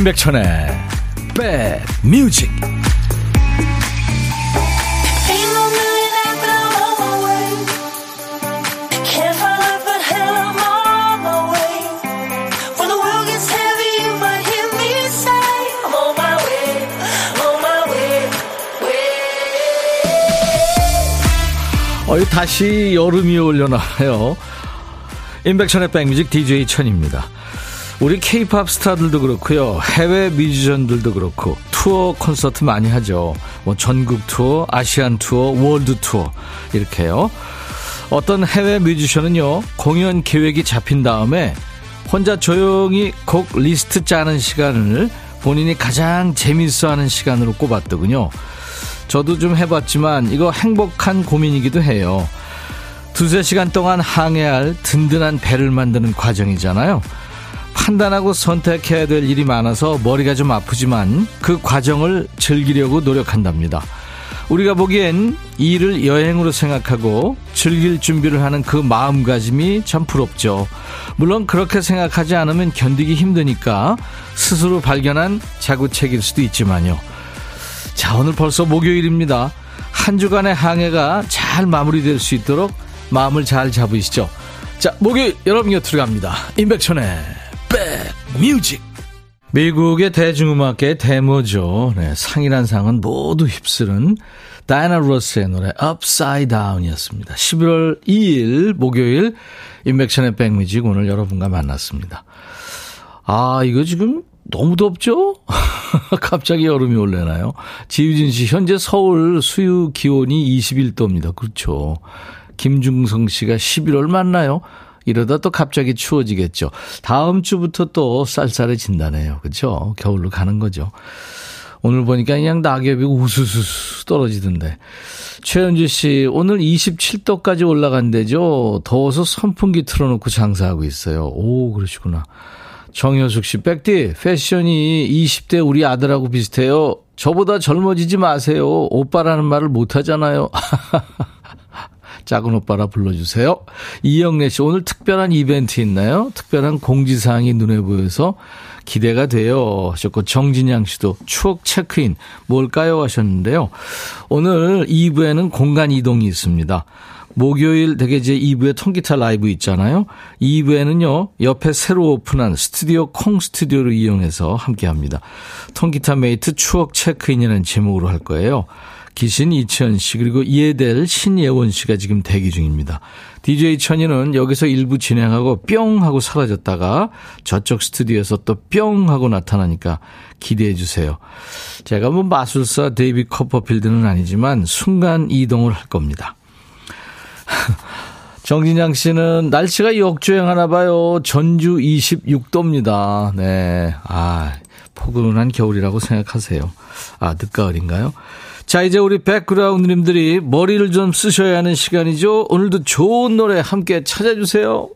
임백천의 백뮤직 어이 다시 여름이 올려나요. 임백천의 백뮤직 DJ 천입니다 우리 케이팝 스타들도 그렇고요. 해외 뮤지션들도 그렇고 투어 콘서트 많이 하죠. 뭐 전국 투어, 아시안 투어, 월드 투어 이렇게요. 어떤 해외 뮤지션은요. 공연 계획이 잡힌 다음에 혼자 조용히 곡 리스트 짜는 시간을 본인이 가장 재밌어하는 시간으로 꼽았더군요. 저도 좀 해봤지만 이거 행복한 고민이기도 해요. 두세 시간 동안 항해할 든든한 배를 만드는 과정이잖아요. 판단하고 선택해야 될 일이 많아서 머리가 좀 아프지만 그 과정을 즐기려고 노력한답니다. 우리가 보기엔 일을 여행으로 생각하고 즐길 준비를 하는 그 마음가짐이 참 부럽죠. 물론 그렇게 생각하지 않으면 견디기 힘드니까 스스로 발견한 자구책일 수도 있지만요. 자, 오늘 벌써 목요일입니다. 한 주간의 항해가 잘 마무리될 수 있도록 마음을 잘 잡으시죠. 자, 목요일 여러분 곁으로 갑니다. 임백천의 백 뮤직 미국의 대중음악계의 대모죠. 네, 상이란 상은 모두 휩쓸은 다이애나 로스의 노래 Upside Down이었습니다. 11월 2일 목요일 임백천의 백뮤직 오늘 여러분과 만났습니다. 아 이거 지금 너무 덥죠? 갑자기 여름이 올래나요? 지유진 씨 현재 서울 수유 기온이 21도입니다. 그렇죠. 김중성 씨가 11월 맞나요? 이러다 또 갑자기 추워지겠죠. 다음 주부터 또 쌀쌀해진다네요. 그렇죠? 겨울로 가는 거죠. 오늘 보니까 그냥 낙엽이 우수수 떨어지던데. 최현주 씨, 오늘 27도까지 올라간대죠. 더워서 선풍기 틀어놓고 장사하고 있어요. 오, 그러시구나. 정효숙 씨, 백디, 패션이 20대 우리 아들하고 비슷해요. 저보다 젊어지지 마세요. 오빠라는 말을 못 하잖아요. 작은 오빠라 불러주세요. 이영래 씨, 오늘 특별한 이벤트 있나요? 특별한 공지사항이 눈에 보여서 기대가 돼요. 하셨고, 정진양 씨도 추억 체크인 뭘까요? 하셨는데요. 오늘 2부에는 공간 이동이 있습니다. 목요일 되게 제 2부에 통기타 라이브 있잖아요. 2부에는요, 옆에 새로 오픈한 스튜디오 콩 스튜디오를 이용해서 함께 합니다. 통기타 mate 추억 체크인이라는 제목으로 할 거예요. 기신 이천 씨 그리고 예델 신예원 씨가 지금 대기 중입니다. DJ 천이는 여기서 일부 진행하고 뿅 하고 사라졌다가 저쪽 스튜디오에서 또 뿅 하고 나타나니까 기대해 주세요. 제가 뭐 마술사 데이비드 카퍼필드는 아니지만 순간 이동을 할 겁니다. 정진양 씨는 날씨가 역주행하나 봐요. 전주 26도입니다. 네. 아, 포근한 겨울이라고 생각하세요. 아, 늦가을인가요? 자, 이제 우리 백그라운드님들이 머리를 좀 쓰셔야 하는 시간이죠. 오늘도 좋은 노래 함께 찾아주세요.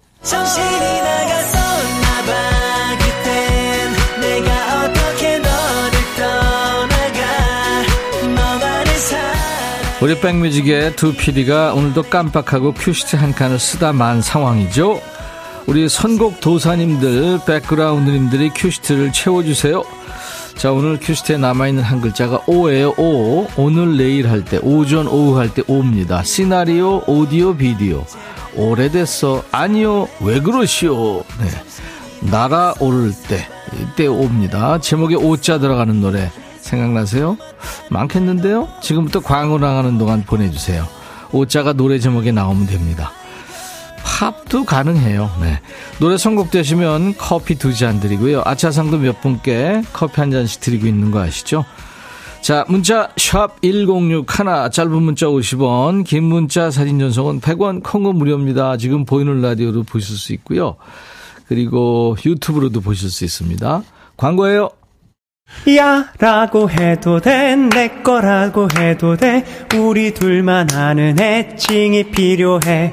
우리 백뮤직의 두 PD가 오늘도 깜빡하고 큐시트 한 칸을 쓰다 만 상황이죠. 우리 선곡 도사님들, 백그라운드님들이 큐시트를 채워주세요. 자, 오늘 큐시트에 남아있는 한 글자가 오예요, 오. 오늘, 내일 할 때, 오전, 오후 할 때 오입니다. 시나리오, 오디오, 비디오. 오래됐어. 아니요, 왜 그러시오. 네. 날아오를 때, 이때 오입니다. 제목에 오자 들어가는 노래. 생각나세요? 많겠는데요? 지금부터 광고 나가는 동안 보내주세요. 오자가 노래 제목에 나오면 됩니다. 팝도 가능해요. 네. 노래 선곡되시면 커피 두 잔 드리고요. 아차상도 몇 분께 커피 한 잔씩 드리고 있는 거 아시죠? 자, 문자 샵 1061, 짧은 문자 50원, 긴 문자 사진 전송은 100원, 콩은 무료입니다. 지금 보이는 라디오로 보실 수 있고요. 그리고 유튜브로도 보실 수 있습니다. 광고예요. 야 라고 해도 돼 내 거라고 해도 돼 우리 둘만 아는 애칭이 필요해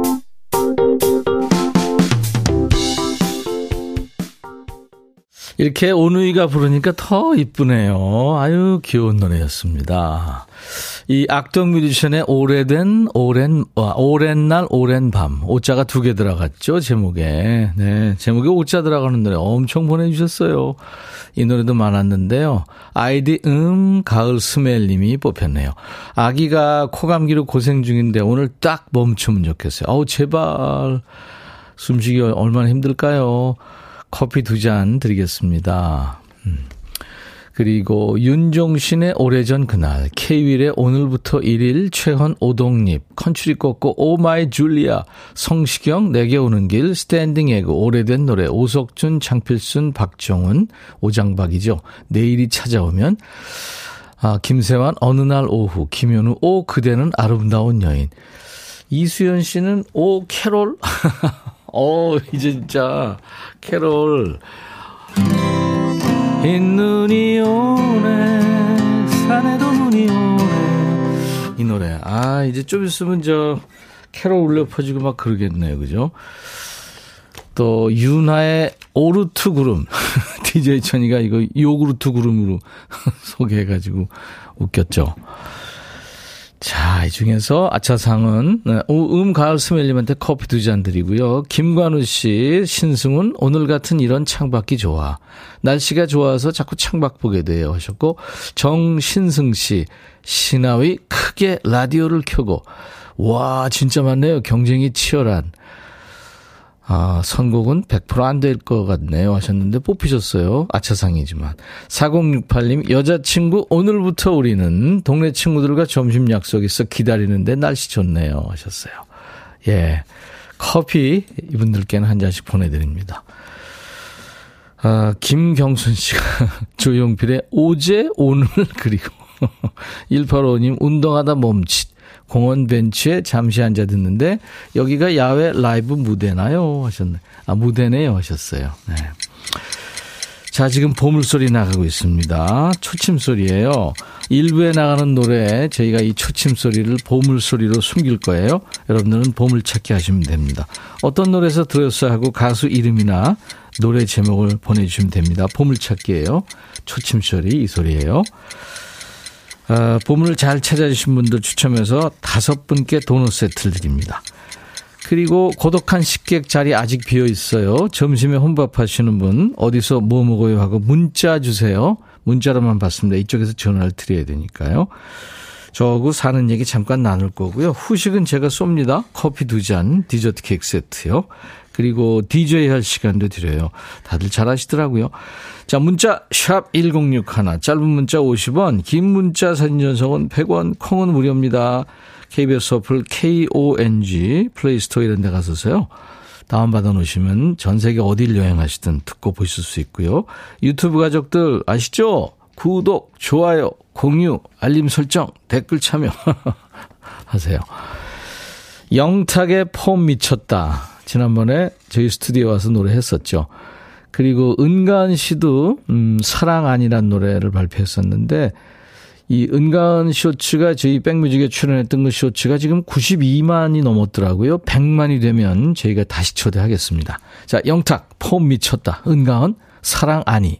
이렇게 오누이가 부르니까 더 이쁘네요. 아유, 귀여운 노래였습니다. 이 악동 뮤지션의 오래된, 오랜, 와, 오랜 날, 오랜 밤. 오자가 두 개 들어갔죠, 제목에. 네, 제목에 오자 들어가는 노래 엄청 보내주셨어요. 이 노래도 많았는데요. 아이디 음, 가을 스멜님이 뽑혔네요. 아기가 코감기로 고생 중인데 오늘 딱 멈추면 좋겠어요. 아우, 제발. 숨쉬기 얼마나 힘들까요? 커피 두 잔 드리겠습니다. 음. 그리고 윤종신의 오래전 그날, 케이윌의 오늘부터 1일, 최헌 오동잎, 컨츄리 꼬꼬 Oh My Julia, 성시경 내게 오는 길, 스탠딩 에그, 오래된 노래, 오석준, 장필순, 박정은, 오장박이죠. 내일이 찾아오면, 아, 김세환 어느 날 오후, 김현우 오 그대는 아름다운 여인. 이수연 씨는 오 캐롤 어, 이제 진짜, 캐롤. 흰 눈이 오네, 산에도 눈이 오네. 이 노래. 아, 이제 좀 있으면 저, 캐롤 울려 퍼지고 막 그러겠네요. 그죠? 또, 윤하의 오르트 구름. DJ 천이가 이거 요구르트 구름으로 소개해가지고 웃겼죠. 자, 이 중에서 아차상은 네, 음 가을 스멜님한테 커피 두 잔 드리고요. 김관우 씨, 신승훈 오늘 같은 이런 창밖이 좋아. 날씨가 좋아서 자꾸 창밖 보게 돼요 하셨고 정신승 씨, 신하위 크게 라디오를 켜고 와 진짜 많네요. 경쟁이 치열한 아, 선곡은 100%안 될 것 같네요 하셨는데 뽑히셨어요. 아차상이지만. 4068님, 여자친구 오늘부터 우리는 동네 친구들과 점심 약속 있어 기다리는데 날씨 좋네요 하셨어요. 예. 커피 이분들께는 한 잔씩 보내드립니다. 아, 김경순 씨가 조용필의 오제 오늘 그리고 185님 운동하다 멈칫 공원 벤치에 잠시 앉아 듣는데 여기가 야외 라이브 무대나요? 하셨네. 아, 무대네요. 하셨어요. 네. 자, 지금 보물소리 나가고 있습니다. 초침소리예요. 일부에 나가는 노래 저희가 이 초침소리를 보물소리로 숨길 거예요. 여러분들은 보물찾기 하시면 됩니다. 어떤 노래에서 들었어 하고 가수 이름이나 노래 제목을 보내주시면 됩니다. 보물찾기예요. 초침소리 이 소리예요. 어, 보물을 잘 찾아주신 분들 추첨해서 다섯 분께 도넛 세트를 드립니다. 그리고 고독한 식객 자리 아직 비어 있어요. 점심에 혼밥 하시는 분 어디서 뭐 먹어요 하고 문자 주세요. 문자로만 받습니다. 이쪽에서 전화를 드려야 되니까요. 저하고 사는 얘기 잠깐 나눌 거고요. 후식은 제가 쏩니다. 커피 두 잔, 디저트 케이크 세트요. 그리고 DJ 할 시간도 드려요. 다들 잘 하시더라고요. 자, 문자 샵 1061, 짧은 문자 50원, 긴 문자 사진 전송은 100원, 콩은 무료입니다. KBS 어플 KONG 플레이스토어 이런 데 가서서요. 다운받아 놓으시면 전 세계 어딜 여행하시든 듣고 보실 수 있고요. 유튜브 가족들 아시죠? 구독, 좋아요, 공유, 알림 설정, 댓글 참여 하세요. 영탁의 폼 미쳤다. 지난번에 저희 스튜디오에 와서 노래했었죠. 그리고 은가은 씨도 음, 사랑 아니란 노래를 발표했었는데 이 은가은 쇼츠가 저희 백뮤직에 출연했던 그 쇼츠가 지금 92만이 넘었더라고요. 100만이 되면 저희가 다시 초대하겠습니다. 자, 영탁 폼 미쳤다. 은가은 사랑 아니.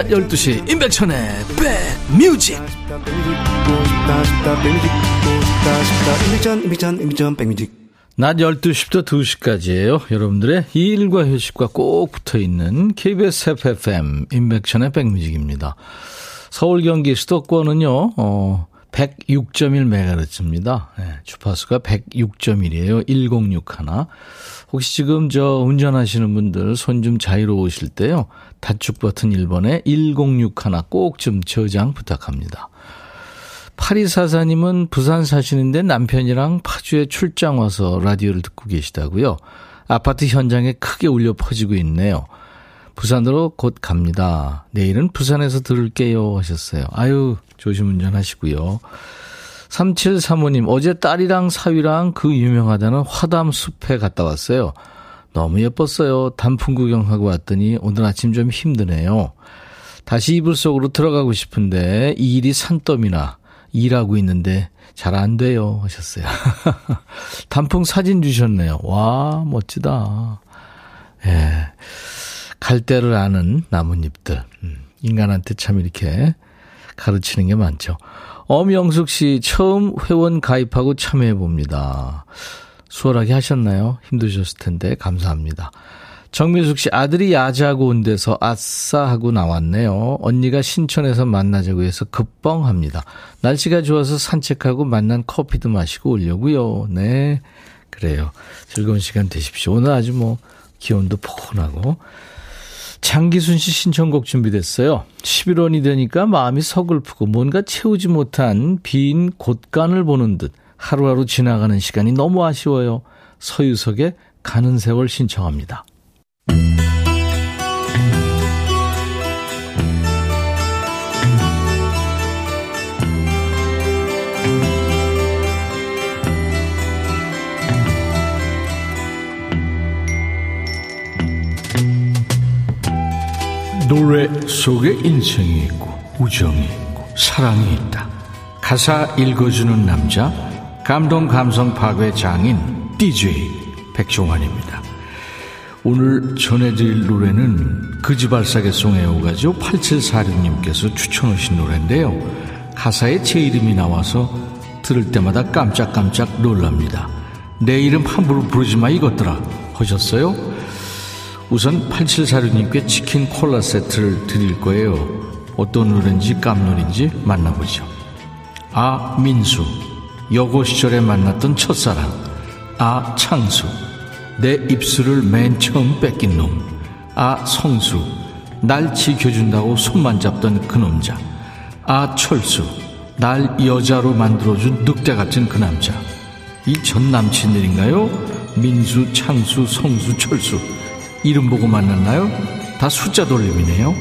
낮 12시 임백천의 백뮤직 낮 12시부터 2시까지예요. 여러분들의 일과 휴식과 꼭 붙어있는 KBS FFM 임백천의 백뮤직입니다. 서울 경기 수도권은요. 어, 106.1MHz입니다. 네, 주파수가 106.1이에요. 1061. 혹시 지금 저 운전하시는 분들 손 좀 자유로우실 때요. 단축 버튼 1번에 1061꼭좀 저장 부탁합니다. 8244님은 부산 사시는데 남편이랑 파주에 출장 와서 라디오를 듣고 계시다고요. 아파트 현장에 크게 울려 퍼지고 있네요. 부산으로 곧 갑니다. 내일은 부산에서 들을게요 하셨어요. 아유, 조심 운전하시고요. 3735님, 어제 딸이랑 사위랑 그 유명하다는 화담 숲에 갔다 왔어요. 너무 예뻤어요. 단풍 구경하고 왔더니 오늘 아침 좀 힘드네요. 다시 이불 속으로 들어가고 싶은데 이 일이 산더미나 일하고 있는데 잘 안 돼요 하셨어요. 단풍 사진 주셨네요. 와 멋지다. 예. 갈대를 아는 나뭇잎들. 음, 인간한테 참 이렇게 가르치는 게 많죠. 엄영숙 씨 처음 회원 가입하고 참여해 봅니다. 수월하게 하셨나요? 힘드셨을 텐데 감사합니다. 정민숙 씨 아들이 야자하고 온 데서 아싸 하고 나왔네요. 언니가 신촌에서 만나자고 해서 급뻥합니다. 날씨가 좋아서 산책하고 만난 커피도 마시고 오려고요. 네. 그래요. 즐거운 시간 되십시오. 오늘 아주 뭐 기온도 포근하고 장기순 씨 신청곡 준비됐어요. 11월이 되니까 마음이 서글프고 뭔가 채우지 못한 빈 곳간을 보는 듯 하루하루 지나가는 시간이 너무 아쉬워요. 서유석의 가는 세월 신청합니다. 노래 속에 인생이 있고 우정이 있고 사랑이 있다. 가사 읽어주는 남자 감동 감성 파괴 장인 DJ 백종환입니다. 오늘 전해드릴 노래는 그지발사계송 애호가죠 8746님께서 추천하신 노래인데요. 가사에 제 이름이 나와서 들을 때마다 깜짝깜짝 놀랍니다. 내 이름 함부로 부르지 마 이것들아 하셨어요? 우선 8746님께 치킨 콜라 세트를 드릴 거예요. 어떤 노래인지 깜놀인지 만나보죠. 아, 민수. 여고 시절에 만났던 첫사랑. 아, 창수. 내 입술을 맨 처음 뺏긴 놈. 아, 성수. 날 지켜준다고 손만 잡던 그 남자. 아, 철수. 날 여자로 만들어준 늑대 같은 그 남자. 이 전 남친들인가요? 민수, 창수, 성수, 철수. 이름 보고 만났나요? 다 숫자 돌림이네요.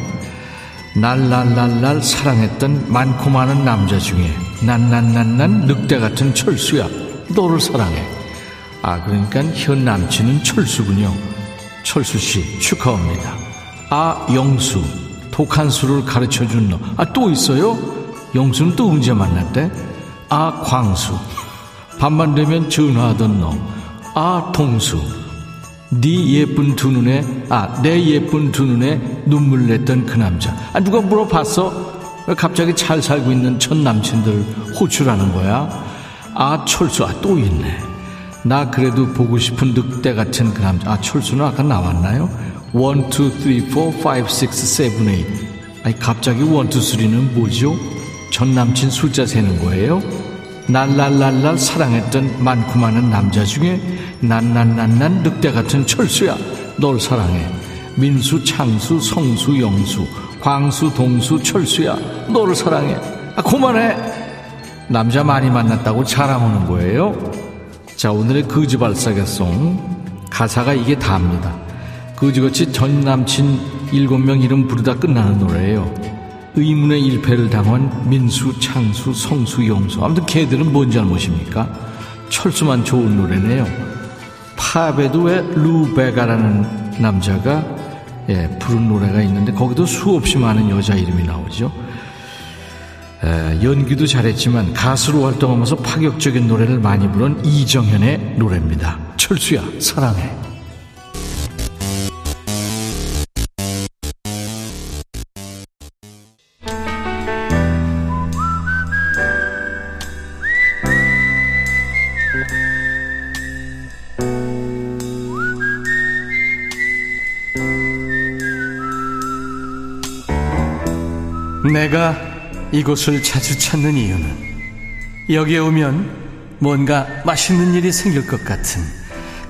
날날날날 사랑했던 많고 많은 남자 중에 난난난난 늑대 같은 철수야. 너를 사랑해. 아, 그러니까 현 남친은 철수군요. 철수 씨 축하합니다. 아, 영수. 독한 수를 가르쳐 준 너. 아, 또 있어요? 영수는 또 언제 만났대? 아, 광수. 밤만 되면 전화하던 너. 아, 동수. 네 예쁜 두 눈에 아 내 예쁜 두 눈에 눈물 냈던 그 남자 아 누가 물어봤어 갑자기 잘 살고 있는 전 남친들 호출하는 거야? 아 철수 아 또 있네. 나 그래도 보고 싶은 늑대 같은 그 남자. 아 철수는 아까 나왔나요? 1, 2, 3, 4, 5, 6, 7, 8 아니 갑자기 1, 2, 3는 뭐죠? 전 남친 숫자 세는 거예요? 날랄랄랄 사랑했던 많고 많은 남자 중에 난난난난 늑대 같은 철수야. 널 사랑해. 민수 창수 성수 영수 광수 동수 철수야. 너를 사랑해. 아 그만해. 남자 많이 만났다고 자랑하는 거예요? 자 오늘의 거지발사계송. 가사가 이게 다입니다. 거지같이 전 남친 일곱 명 이름 부르다 끝나는 노래예요. 의문의 일패를 당한 민수, 창수, 성수, 용수. 아무튼 걔들은 뭔 잘못입니까? 철수만 좋은 노래네요. 팝에도 왜 루베가라는 남자가 예, 부른 노래가 있는데 거기도 수없이 많은 여자 이름이 나오죠. 에, 연기도 잘했지만 가수로 활동하면서 파격적인 노래를 많이 부른 이정현의 노래입니다. 철수야 사랑해. 내가 이곳을 자주 찾는 이유는 여기에 오면 뭔가 맛있는 일이 생길 것 같은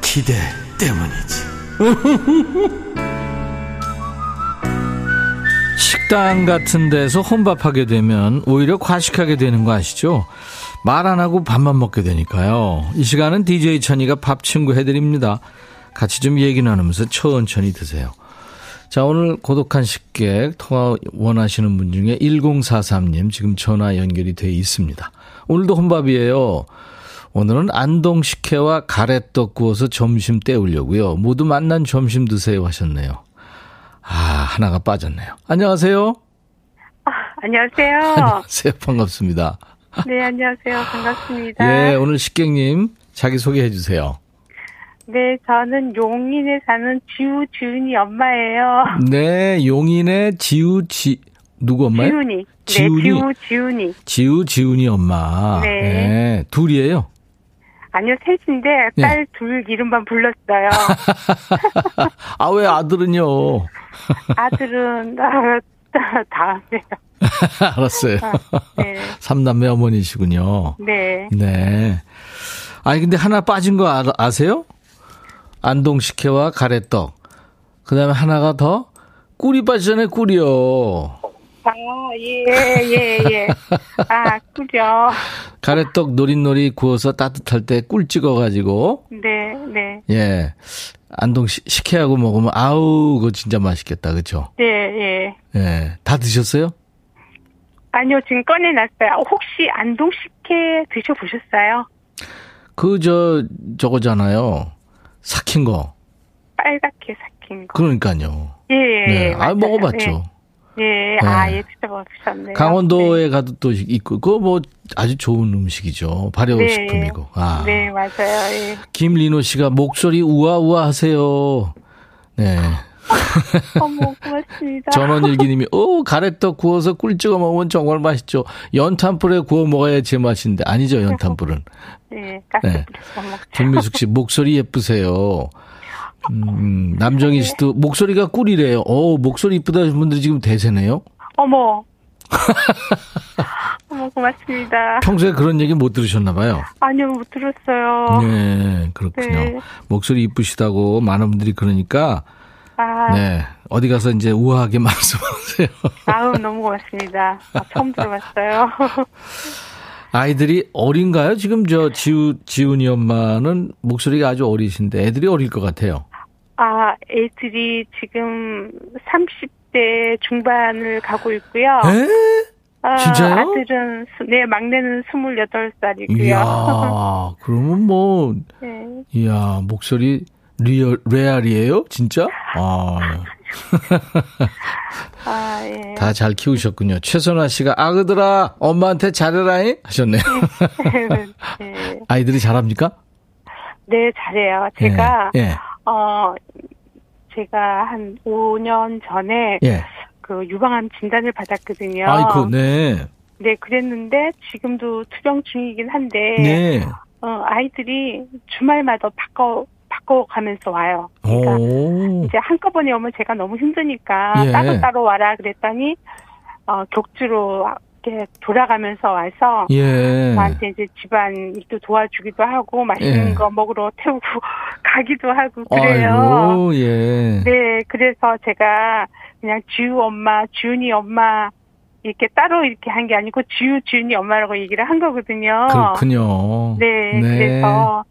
기대 때문이지. 식당 같은 데서 혼밥하게 되면 오히려 과식하게 되는 거 아시죠? 말 안 하고 밥만 먹게 되니까요. 이 시간은 DJ 천이가 밥 친구 해드립니다. 같이 좀 얘기 나누면서 천천히 드세요. 자, 오늘 고독한 식객 통화 원하시는 분 중에 1043님 지금 전화 연결이 돼 있습니다. 오늘도 혼밥이에요. 오늘은 안동 식혜와 가래떡 구워서 점심 때우려고요. 모두 만난 점심 드세요 하셨네요. 아, 하나가 빠졌네요. 안녕하세요. 아, 안녕하세요. 안녕하세요. 반갑습니다. 네, 안녕하세요. 반갑습니다. 예, 오늘 식객님 자기 소개해 주세요. 네, 저는 용인에 사는 지우지은이 엄마예요. 네, 용인의 지우 지 누구 엄마요? 지훈이. 지훈이. 네, 지우 지훈이. 지우 지훈이 엄마. 네. 네, 둘이에요. 아니요, 셋인데 네. 딸둘 이름만 불렀어요. 아, 왜 아들은요? 아들은 아, 다음에요. 알았어요. 네, 삼남매 어머니시군요. 네. 네. 아니, 근데 하나 빠진 거 아, 아세요? 안동식혜와 가래떡. 그 다음에 하나가 더? 꿀이 빠지잖아요, 꿀이요. 아, 예, 예, 예. 아, 그죠. 가래떡 노릿노릿 구워서 따뜻할 때 꿀 찍어가지고, 네, 네. 예. 안동 시- 식혜하고 먹으면, 아우, 그거 진짜 맛있겠다, 그쵸? 네, 예. 예. 다 드셨어요? 아니요, 지금 꺼내놨어요. 혹시 안동 식혜 드셔보셨어요? 그, 저, 저거잖아요. 삭힌 거. 빨갛게 삭힌 거. 그러니까요. 예, 예. 네. 예, 아, 맞아요. 먹어봤죠. 예, 예. 네. 아, 예, 드셔보셨네요. 강원도에 가도 또 있고, 그거 뭐 아주 좋은 음식이죠. 발효식품이고. 아. 네, 맞아요. 예. 김리노 씨가 목소리 우아우아 하세요. 네. 어머, 고맙습니다. 전원일기님이, 오, 가래떡 구워서 꿀 찍어 먹으면 정말 맛있죠. 연탄불에 구워 먹어야 제 맛인데. 아니죠, 연탄불은. 네, 가스 네. 김미숙 씨, 목소리 예쁘세요. 음, 남정희 씨도 목소리가 꿀이래요. 오, 목소리 이쁘다 하신 분들이 지금 대세네요. 어머. 어머, 고맙습니다. 평소에 그런 얘기 못 들으셨나봐요. 아니요, 못 들었어요. 네, 그렇군요. 네. 목소리 이쁘시다고 많은 분들이 그러니까, 아, 네, 어디 가서 이제 우아하게 말씀하세요. 아우, 너무 고맙습니다. 아, 처음 들어봤어요. 아이들이 어린가요? 지금 저 지우, 지훈이 엄마는 목소리가 아주 어리신데 애들이 어릴 것 같아요. 아, 애들이 지금 30대 중반을 가고 있고요. 에? 아, 진짜요? 아들은, 스- 네, 막내는 28살이고요. 이야, 그러면 뭐, 네. 이야, 목소리 real, 레알이에요? 진짜? 아, 아, 예. 다 잘 키우셨군요. 최선화 씨가, 아그들아, 엄마한테 잘해라잉? 하셨네요. 네. 아이들이 잘합니까? 네, 잘해요. 제가, 예, 어, 제가 한 5년 전에 예. 그 유방암 진단을 받았거든요. 아이고, 네. 네, 그랬는데 지금도 투병 중이긴 한데, 네. 어, 아이들이 주말마다 바꿔, 바꿔가면서 와요. 그러니까 오. 이제 한꺼번에 오면 제가 너무 힘드니까 예. 따로 따로 와라 그랬더니, 어, 격주로 이렇게 돌아가면서 와서, 예. 저한테 이제 집안 일도 도와주기도 하고 맛있는 예. 거 먹으러 태우고 가기도 하고 그래요. 아이고, 예. 네, 그래서 제가 그냥 지우 엄마, 지훈이 엄마 이렇게 따로 이렇게 한 게 아니고 지우, 지훈이 엄마라고 얘기를 한 거거든요. 그렇군요. 네, 그래서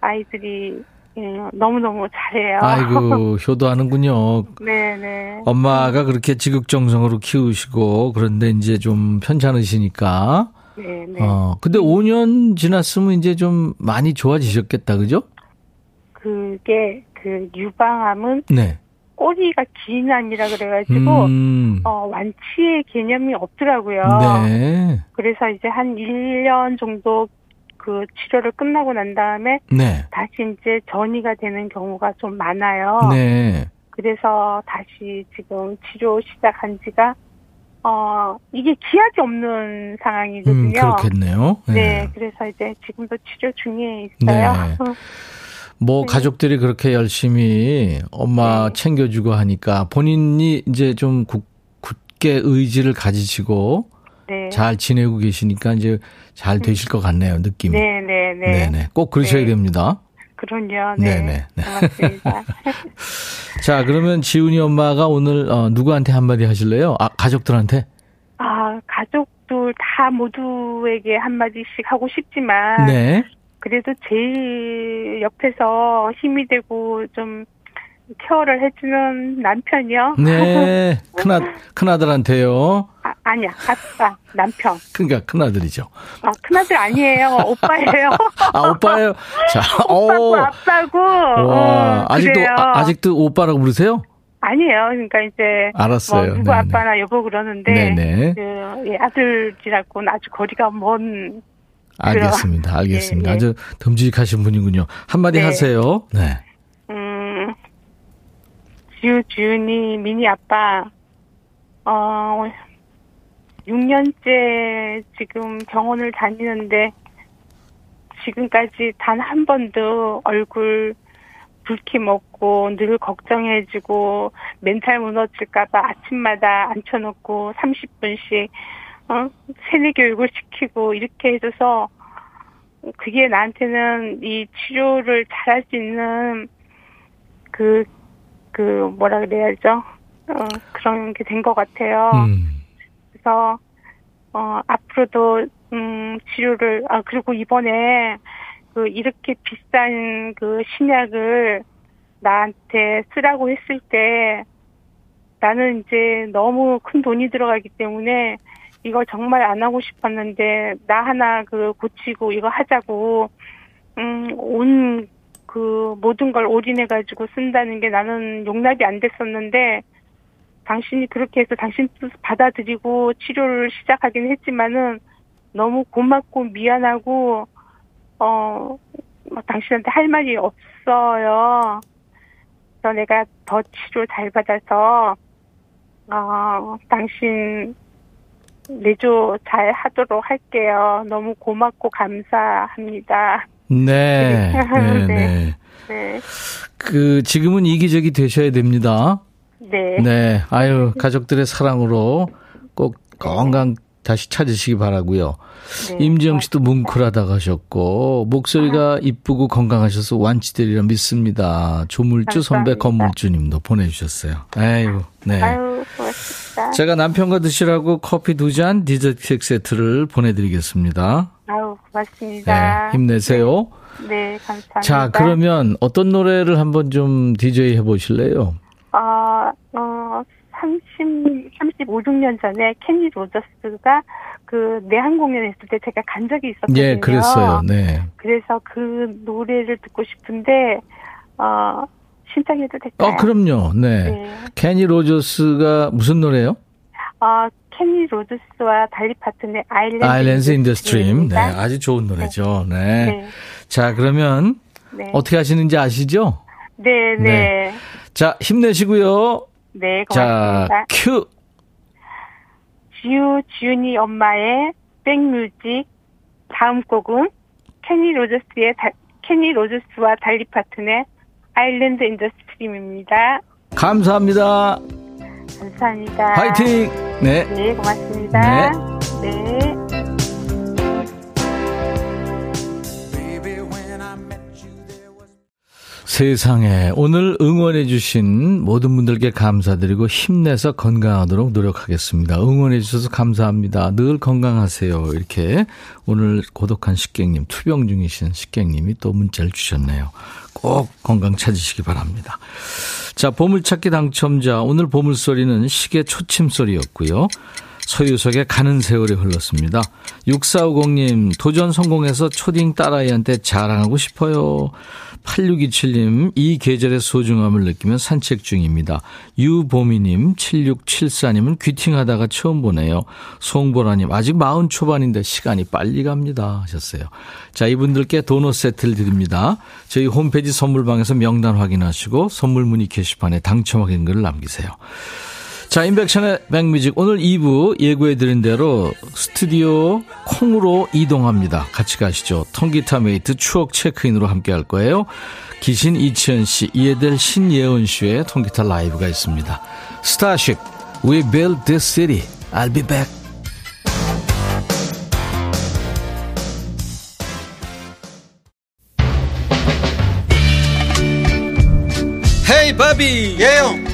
아이들이 예, 너무너무 잘해요. 아이고, 효도하는군요. 네, 네. 엄마가 그렇게 지극정성으로 키우시고, 그런데 이제 좀 편찮으시니까. 네, 네. 어, 근데 5년 지났으면 이제 좀 많이 좋아지셨겠다, 그죠? 그게 그 유방암은 네. 꼬리가 긴 암이라 그래가지고 음, 어, 완치의 개념이 없더라고요. 네. 그래서 이제 한 1년 정도 그 치료를 끝나고 난 다음에 네. 다시 이제 전이가 되는 경우가 좀 많아요. 네. 그래서 다시 지금 치료 시작한 지가 어 이게 기약이 없는 음, 상황이거든요. 그렇겠네요. 네, 그래서 이제 지금도 치료 중에 있어요. 네. 뭐 네. 가족들이 그렇게 열심히 엄마 네. 챙겨주고 하니까 본인이 이제 좀 굳, 굳게 의지를 가지시고 네. 잘 지내고 계시니까 이제 잘 되실 것 같네요, 느낌이. 네, 네, 네. 네네. 꼭 그러셔야 네. 됩니다. 그럼요. 네, 네. 네, 네. 고맙습니다. 자, 그러면 지훈이 엄마가 오늘 어, 누구한테 한마디 하실래요? 아, 가족들한테? 아, 가족들 다 모두에게 한마디씩 하고 싶지만 네. 그래도 제일 옆에서 힘이 되고 좀 케어를 해주는 남편이요. 네, 큰아, 큰아들한테요. 아, 아니야, 아빠, 남편. 그러니까 큰아들이죠. 아, 큰아들 아니에요. 오빠예요. 아, 오빠예요? 자, 오빠고 오. 아빠고. 와, 어, 아직도, 그래요. 아, 직도 오빠라고 부르세요? 아니에요. 그러니까 이제 알았어요. 뭐 누구 네네. 아빠나 여보 그러는데 네네. 그 예, 아들이라고는 아주 거리가 먼 알겠습니다. 알겠습니다. 예, 예. 아주 듬직하신 분이군요. 한마디 네. 하세요. 네. 음, 지우, 지훈이, 미니 아빠, 어, 6년째 지금 병원을 다니는데, 지금까지 단 한 번도 얼굴 붉히 먹고 늘 걱정해주고 멘탈 무너질까봐 아침마다 앉혀놓고 30분씩 어? 세뇌 교육을 시키고 이렇게 해줘서 그게 나한테는 이 치료를 잘할 수 있는 그, 그, 뭐라 그래야죠? 어, 그런 게 된 것 같아요. 음. 그래서, 어, 앞으로도, 음, 치료를, 아, 그리고 이번에 그, 이렇게 비싼 그 신약을 나한테 쓰라고 했을 때 나는 이제 너무 큰 돈이 들어가기 때문에 이걸 정말 안 하고 싶었는데 나 하나 그 고치고 이거 하자고 음, 온 그 모든 걸 올인해가지고 쓴다는 게 나는 용납이 안 됐었는데 당신이 그렇게 해서 당신 뜻 받아들이고 치료를 시작하긴 했지만은 너무 고맙고 미안하고 어뭐 당신한테 할 말이 없어요. 그래서 내가 더 치료 잘 받아서 어 당신 내조 잘 하도록 할게요. 너무 고맙고 감사합니다. 네. 네, 네. 네. 네. 그, 지금은 이기적이 되셔야 됩니다. 네. 네. 아유, 가족들의 사랑으로 꼭 건강 다시 찾으시기 바라고요. 네. 임지영 씨도 뭉클하다 가셨고 목소리가 이쁘고 건강하셔서 완치되리라 믿습니다. 조물주 선배. 건물주님도 보내주셨어요. 아유, 네. 아유. 제가 남편과 드시라고 커피 두 잔 디저트 세트를 보내드리겠습니다. 고맙습니다. 네, 힘내세요. 네, 감사합니다. 자, 그러면 어떤 노래를 한번 좀 DJ 해보실래요? 어, 어, 30, 35, 6년 전에 케니 로저스가 그 내한 공연했을 때 제가 간 적이 있었거든요. 예, 그랬어요. 네. 그래서 그 노래를 듣고 싶은데, 어, 신청해도 될까요? 어, 그럼요. 네. 네. 케니 로저스가 무슨 노래요? 어, 케니 로저스와 돌리 파튼의 Islands, Islands in the Stream. 네. 아주 좋은 노래죠. 네. 네. 자, 그러면 네. 어떻게 하시는지 아시죠? 네, 네. 네. 자, 힘내시고요. 네, 자, 고맙습니다. 큐. 지우, 지훈이 엄마의 백뮤직. 다음 곡은 케니 로저스의 다- 케니 로저스와 돌리 파튼의 Islands in the Stream입니다. 감사합니다. 감사합니다. 화이팅! 네. 네, 고맙습니다. 네. 세상에 오늘 응원해 주신 모든 분들께 감사드리고 힘내서 건강하도록 노력하겠습니다. 응원해 주셔서 감사합니다. 늘 건강하세요. 이렇게 오늘 고독한 식객님, 투병 중이신 식객님이 또 문자를 주셨네요. 꼭 건강 찾으시기 바랍니다. 자, 보물찾기 당첨자. 오늘 보물소리는 시계 초침소리였고요. 서유석의 가는 세월이 흘렀습니다. 6450님, 도전 성공해서 초딩 딸아이한테 자랑하고 싶어요. 8627님, 이 계절의 소중함을 느끼며 산책 중입니다. 유보미님, 7674님은 귀팅하다가 처음 보네요. 송보라님, 아직 마흔 초반인데 시간이 빨리 갑니다. 하셨어요. 자, 이분들께 도넛 세트를 드립니다. 저희 홈페이지 선물방에서 명단 확인하시고 선물 문의 게시판에 당첨 확인글을 남기세요. 자, 임백천의 백뮤직. 오늘 2부 예고해드린 대로 스튜디오 콩으로 이동합니다. 같이 가시죠. 통기타 mate 추억 체크인으로 함께 할 거예요. 기신 이치현 씨, 예델 신예원 씨의 통기타 라이브가 있습니다. 스타쉽, We build this city. I'll be back. 헤이 바비 예영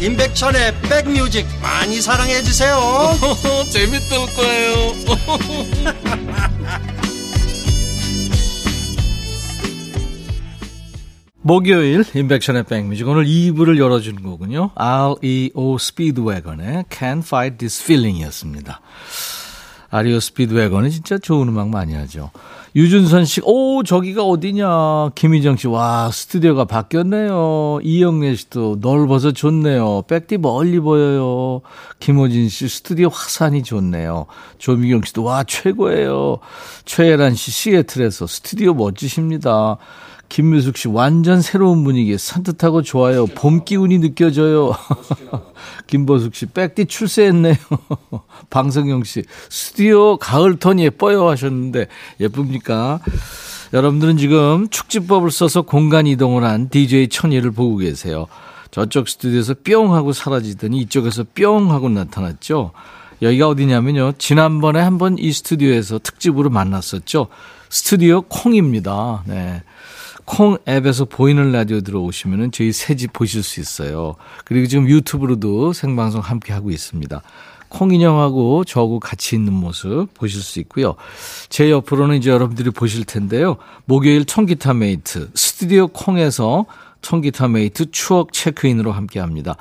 임백천의 백뮤직 많이 사랑해 주세요 재밌을 거예요 목요일 인백션의 백뮤직 오늘 2부를 열어주는 거군요. REO 스피드웨건의 Can't Fight This Feeling이었습니다. 아리오 스피드웨건은 진짜 좋은 음악 많이 하죠. 유준선 씨, 오, 저기가 어디냐. 김희정 씨, 와, 스튜디오가 바뀌었네요. 이영래 씨도 넓어서 좋네요. 백디 멀리 보여요. 김호진 씨, 스튜디오 화산이 좋네요. 조미경 씨도, 와, 최고예요. 최혜란 씨, 시애틀에서 스튜디오 멋지십니다. 김미숙 씨, 완전 새로운 분위기, 산뜻하고 좋아요. 봄 기운이 느껴져요. 김보숙 씨, 백디 출세했네요. 방성영 씨, 스튜디오 가을 톤 예뻐요 하셨는데, 예쁩니까? 여러분들은 지금 축지법을 써서 공간 이동을 한 DJ 천이를 보고 계세요. 저쪽 스튜디오에서 뿅 하고 사라지더니 이쪽에서 뿅 하고 나타났죠. 여기가 어디냐면요. 지난번에 한번 이 스튜디오에서 특집으로 만났었죠. 스튜디오 콩입니다. 네. 콩 앱에서 보이는 라디오 들어오시면은 저희 새집 보실 수 있어요. 그리고 지금 유튜브로도 생방송 함께 하고 있습니다. 콩 인형하고 저하고 같이 있는 모습 보실 수 있고요. 제 옆으로는 이제 여러분들이 보실 텐데요. 목요일 통기타 mate 스튜디오 콩에서 통기타 mate 추억 체크인으로 함께 합니다.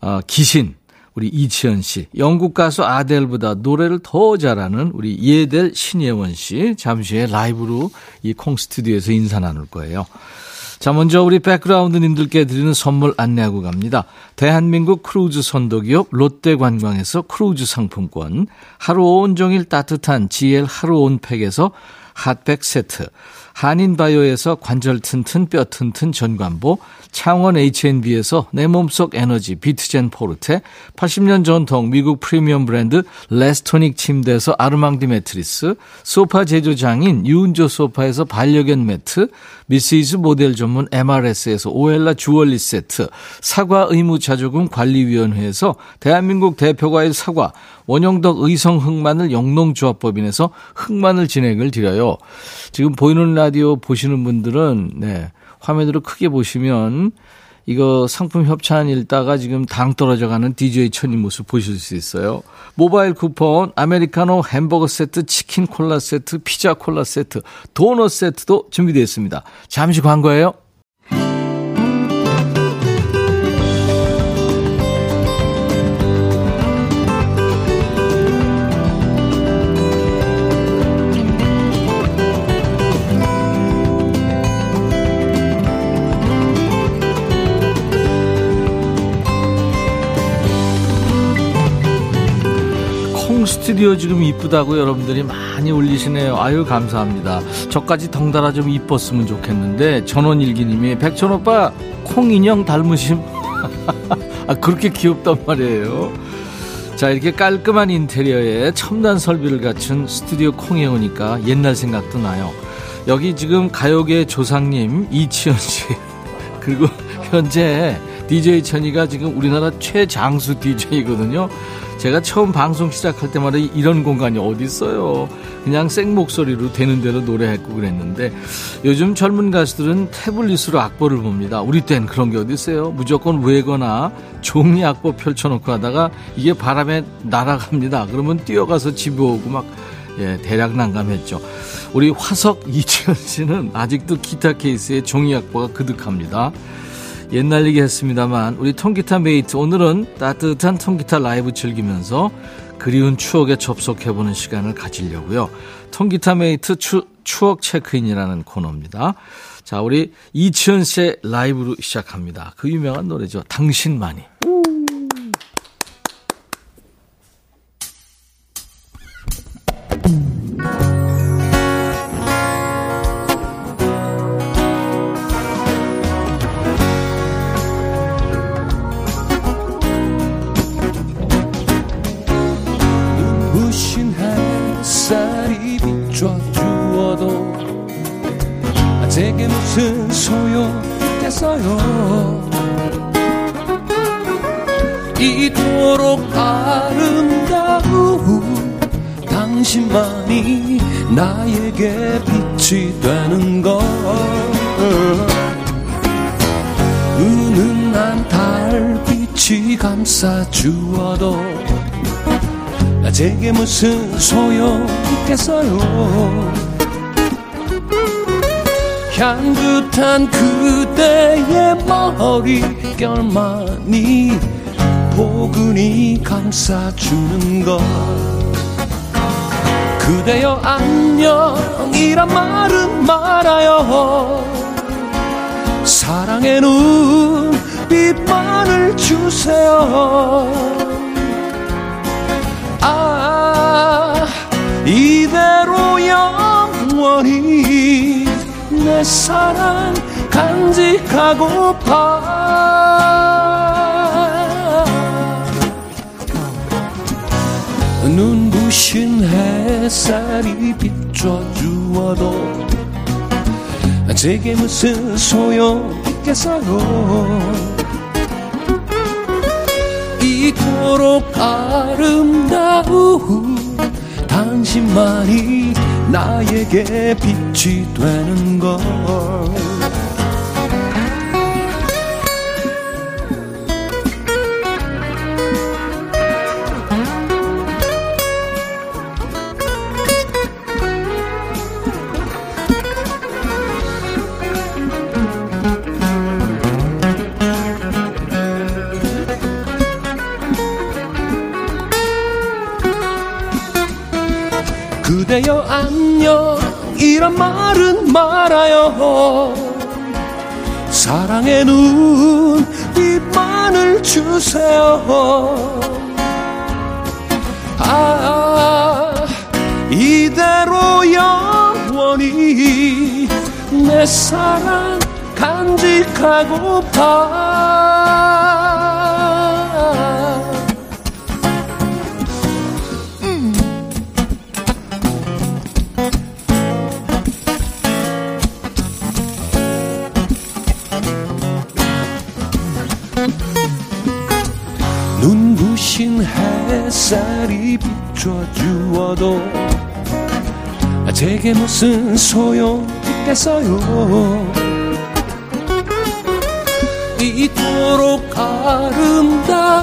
아, 기신 우리 이치현 씨, 영국 가수 아델보다 노래를 더 잘하는 우리 예델 신예원 씨, 잠시 후에 라이브로 이 콩 스튜디오에서 인사 나눌 거예요. 자, 먼저 우리 백그라운드님들께 드리는 선물 안내하고 갑니다. 대한민국 크루즈 선도기업 롯데관광에서 크루즈 상품권, 하루 온종일 따뜻한 GL 하루 온팩에서 핫팩 세트, 한인바이오에서 관절 튼튼 뼈 튼튼 전관보, 창원 H&B에서 내 몸속 에너지 비트젠 포르테, 80년 전통 미국 프리미엄 브랜드 레스토닉 침대에서 아르망디 매트리스, 소파 제조장인 유운조 소파에서 반려견 매트, 미시즈 모델 전문 MRS에서 오엘라 주얼리 세트, 사과 의무자조금 관리위원회에서 대한민국 대표과일 사과, 원영덕 의성 흑마늘 영농조합법인에서 흑마늘 진행을 드려요. 지금 보이는 라디오 보시는 분들은 네. 화면으로 크게 보시면 이거 상품 협찬 읽다가 지금 당 떨어져 가는 DJ 천이 모습 보실 수 있어요. 모바일 쿠폰, 아메리카노 햄버거 세트, 치킨 콜라 세트, 피자 콜라 세트, 도넛 세트도 준비되어 있습니다. 잠시 광고예요. 스튜디오 지금 이쁘다고 여러분들이 많이 올리시네요. 아유, 감사합니다. 저까지 덩달아 좀 이뻤으면 좋겠는데, 전원일기님이, 백천 오빠, 콩 인형 닮으심. 아, 그렇게 귀엽단 말이에요. 자, 이렇게 깔끔한 인테리어에 첨단 설비를 갖춘 스튜디오 콩에 오니까 옛날 생각도 나요. 여기 지금 가요계 조상님, 이치현 씨. 그리고 현재 DJ 천이가 지금 우리나라 최장수 DJ거든요. 제가 처음 방송 시작할 때마다 이런 공간이 어디 있어요. 그냥 생 목소리로 되는 대로 노래했고 그랬는데 요즘 젊은 가수들은 태블릿으로 악보를 봅니다. 우리 땐 그런 게 어디 있어요. 무조건 외거나 종이 악보 펼쳐놓고 하다가 이게 바람에 날아갑니다. 그러면 뛰어가서 집에 오고 막 예, 대략 난감했죠. 우리 화석 이치현 씨는 아직도 기타 케이스에 종이 악보가 그득합니다. 옛날 얘기 했습니다만 우리 통기타 mate 오늘은 따뜻한 통기타 라이브 즐기면서 그리운 추억에 접속해보는 시간을 가지려고요. 통기타 mate 추, 추억 체크인이라는 코너입니다. 자, 우리 이치현 씨의 라이브로 시작합니다. 그 유명한 노래죠. 당신만이. 있 무슨 소용 있겠어요? 향긋한 그대의 머리결만이 포근히 감싸주는 것. 그대여 안녕이란 말은 말아요. 사랑의 눈빛만을 주세요 이대로 영원히 내 사랑 간직하고파. 눈부신 햇살이 비춰주어도 제게 무슨 소용 있겠어요? 이토록 아름다운 당신만이 나에게 빛이 되는 걸 그대여 안녕. 이란 말은 말아요. 사랑의 눈빛만을 주세요. 아 이대로 영원히 내 사랑 간직하고파 햇살이 비춰주어도 제게 무슨 소용 있겠어요? 이토록 아름다운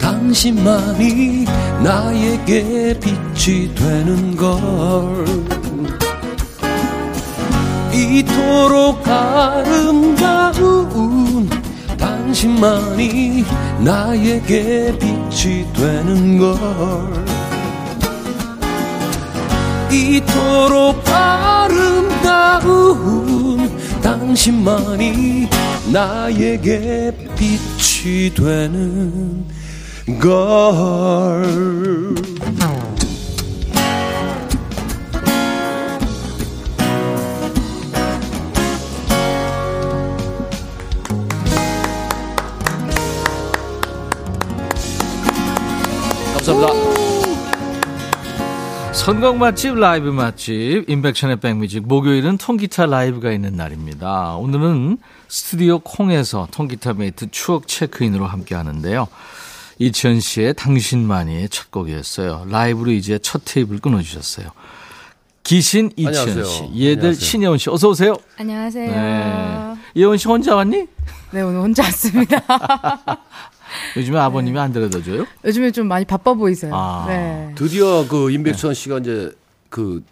당신만이 나에게 빛이 되는 걸. 이토록 아름다운 당신만이 나에게 빛 이 되는 걸. 이토록 아름다운 당신만이 나에게 빛이 되는 걸 감사합니다. 선곡 맛집, 라이브 맛집, 임백천의 백뮤직. 목요일은 통기타 라이브가 있는 날입니다. 오늘은 스튜디오 콩에서 통기타 mate 추억 체크인으로 함께 하는데요. 이치현 씨의 당신만이의 첫 곡이었어요. 라이브로 이제 첫 테이블 끊어주셨어요. 기신 이치현. 씨, 안녕하세요. 신예원 씨, 어서 오세요. 안녕하세요. 네. 예원 씨 혼자 왔니? 네, 오늘 혼자 왔습니다. 요즘에 아버님이 안 데려다 줘요? 요즘에 좀 많이 바빠 보이세요. 아. 네. 드디어 그 임백천 씨가 이제 그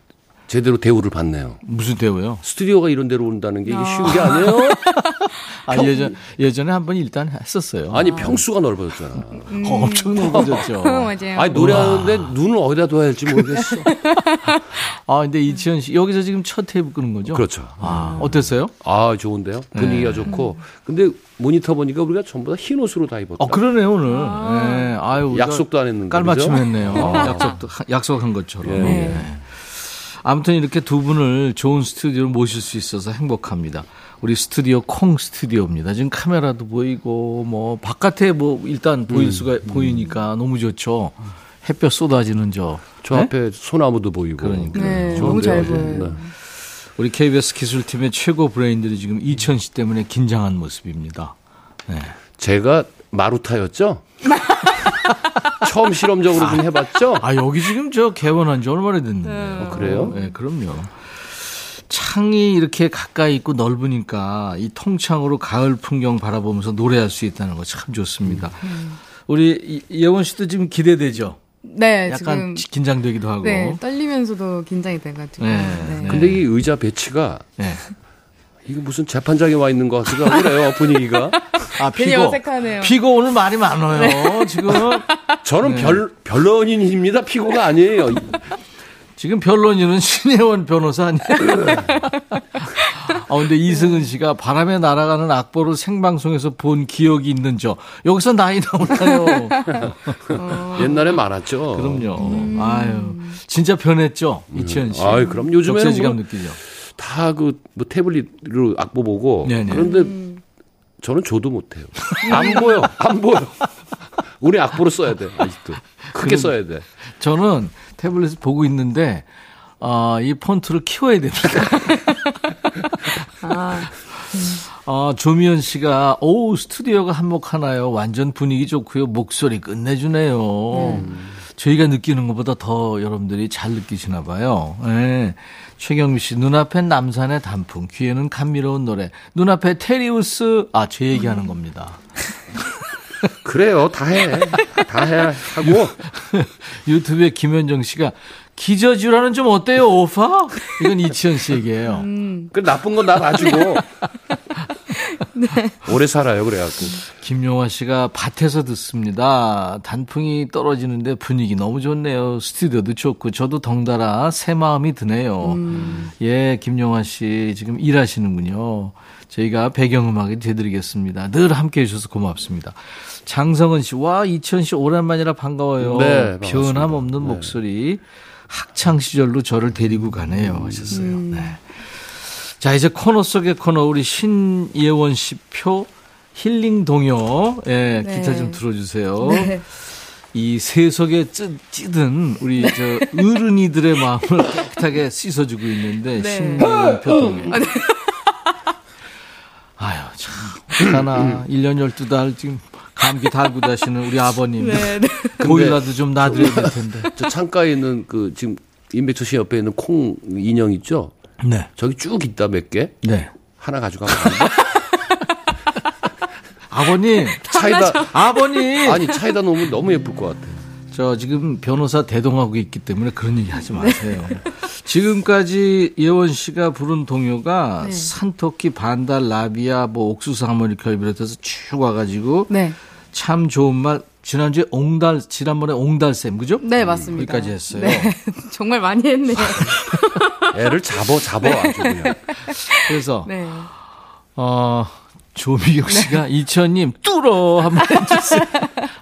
제대로 대우를 받네요. 무슨 대우요? 스튜디오가 이런 데로 온다는 게 이게 쉬운 게 아니에요. 아, 예전, 예전에 한 번 일단 했었어요. 아니 평수가 넓어졌잖아. 어, 엄청 넓어졌죠. 맞아요. 아니 노래하는데 눈을 어디다 둬야 할지 모르겠어. 아, 근데 이치현 씨, 여기서 지금 첫 테이블 끄는 거죠? 그렇죠. 아, 어땠어요? 아 좋은데요. 분위기가 좋고. 근데 모니터 보니까 우리가 전부 다 흰 옷으로 다 입었다. 어, 그러네, 오늘. 네. 아유, 약속도 안 했는데. 깔맞춤? 했네요. 어. 약속도, 약속한 것처럼. 예. 네. 아무튼 이렇게 두 분을 좋은 스튜디오로 모실 수 있어서 행복합니다. 우리 스튜디오 콩 스튜디오입니다. 지금 카메라도 보이고 뭐 바깥에 뭐 일단 보일 음. 수가 보이니까 너무 좋죠. 햇볕 쏟아지는 저. 저 네? 앞에 소나무도 보이고. 그러니까. 네, 좋은데요. 너무 잘 보여요. 네. 우리 KBS 기술팀의 최고 브레인들이 지금 이천 씨 때문에 긴장한 모습입니다. 네. 제가 마루타였죠? 처음 실험적으로 좀 해봤죠? 아 여기 지금 저 개원한 지 얼마나 됐는데? 어, 그래요? 네, 그럼요. 창이 이렇게 가까이 있고 넓으니까 이 통창으로 가을 풍경 바라보면서 노래할 수 있다는 거 참 좋습니다. 우리 이- 예원 씨도 지금 기대되죠? 네, 약간 지금 긴장되기도 하고. 네, 떨리면서도 긴장이 돼가지고. 네, 네. 근데 이 의자 배치가 네. 이게 무슨 재판장에 와 있는 것 같기도 하고 그래요, 분위기가. 아, 피고. 어색하네요. 피고 오늘 말이 많아요. 지금. 저는 네. 별, 변론인입니다. 피고가 아니에요. 지금 변론인은 신혜원 변호사 아니에요? 아, 근데 이승은 씨가 바람에 날아가는 악보를 생방송에서 본 기억이 있는 저. 여기서 나이 나오나요? 옛날에 많았죠. 그럼요. 아유. 진짜 변했죠? 이치현 씨. 아이, 그럼 요즘에는 뭐 느끼죠? 다 그 뭐 태블릿으로 악보 보고 네네. 그런데 저는 줘도 못해요. 안 보여, 안 보여. 우리 악보로 써야 돼 아직도 크게 써야 돼. 저는 태블릿을 보고 있는데, 아, 이 폰트를 키워야 됩니다. 아, 조미연 씨가, 오, 스튜디오가 한몫하나요? 완전 분위기 좋고요. 목소리 끝내주네요. 저희가 느끼는 것보다 더 여러분들이 잘 느끼시나 봐요. 예. 최경미 씨, 눈앞엔 남산의 단풍, 귀에는 감미로운 노래. 눈앞에 테리우스, 아, 제 얘기하는 겁니다. 그래요, 다 해, 다 해 하고 유튜브에 김현정 씨가, 기저질환은 좀 어때요, 오빠? 이건 이치현 씨 얘기예요. 그 나쁜 건 나 놔주고 오래 살아요 그래갖고 김용화 씨가 밭에서 듣습니다. 단풍이 떨어지는데 분위기 너무 좋네요. 스튜디오도 좋고 저도 덩달아 새 마음이 드네요. 예, 김용화 씨 지금 일하시는군요. 저희가 배경음악이 되드리겠습니다. 늘 함께 해주셔서 고맙습니다. 장성은 씨, 와, 이천 씨 오랜만이라 반가워요. 네, 반갑습니다. 변함 없는 목소리. 학창 시절로 저를 데리고 가네요. 하셨어요. 네. 자, 이제 코너 속의 코너 우리 신예원 씨 표 힐링 동요. 예, 네. 기타 좀 들어 주세요. 네. 이 세속에 찌, 찌든 우리 저 어른이들의 마음을 깨끗하게 씻어주고 있는데 네. 신예원 표 동요. 아유, 참. 하나 1년 12달 지금 감기 달고 다시는 우리 아버님. 네, 네. 보일라도 좀 놔드려야 될 텐데. 저 창가에 있는 그 지금 임백철 씨 옆에 있는 콩 인형 있죠 네. 저기 쭉 있다 몇 개 네. 하나 가져가면 안 돼? 아버님. 차에다 아버님. 아니 차에다 놓으면 너무 예쁠 것 같아. 저 지금 변호사 대동하고 있기 때문에 그런 얘기 하지 마세요. 지금까지 예원 씨가 부른 동요가 네. 산토끼, 반달, 라비아, 뭐 옥수수 하모니카를 비롯해서 쭉 와가지고 네. 참 좋은 말 지난주에 옹달 지난번에 옹달샘 그죠? 네, 맞습니다. 거기까지 했어요. 네. 정말 많이 했네요. 애를 잡어 잡어 아주 그냥. 그래서 네. 어 조미경 씨가 이천님 뚫어 한번 해주세요.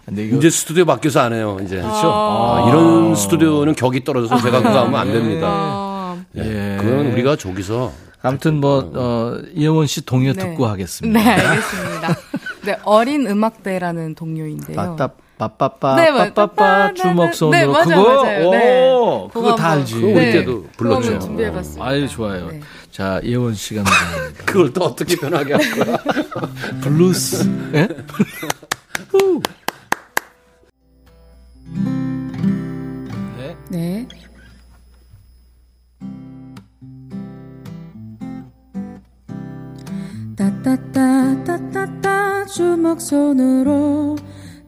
근데 이거 이제 스튜디오 바뀌어서 안 해요 이제. 그렇죠. 아, 이런 스튜디오는 격이 떨어져서 제가 그거 하면 안 됩니다. 아, 예. 그건 우리가 저기서 아무튼 뭐 어, 예원 씨 동요 네. 듣고 하겠습니다. 네, 알겠습니다. 네, 어린 음악대라는 동요인데요. 빠따 빠빠빠 네, 맞- 빠빠빠 주먹 손으로 네, 맞아요, 그거 맞아요. 오 네. 그거 다 알지. 그거 우리 때도 그거 한번 불렀죠. 준비해봤습니다. 아유 좋아요. 네. 자 예원 씨가. 그걸 또 어떻게 변하게 할 거야? 블루스. 예? 후. 네. 따따따 따따따 주먹 손으로.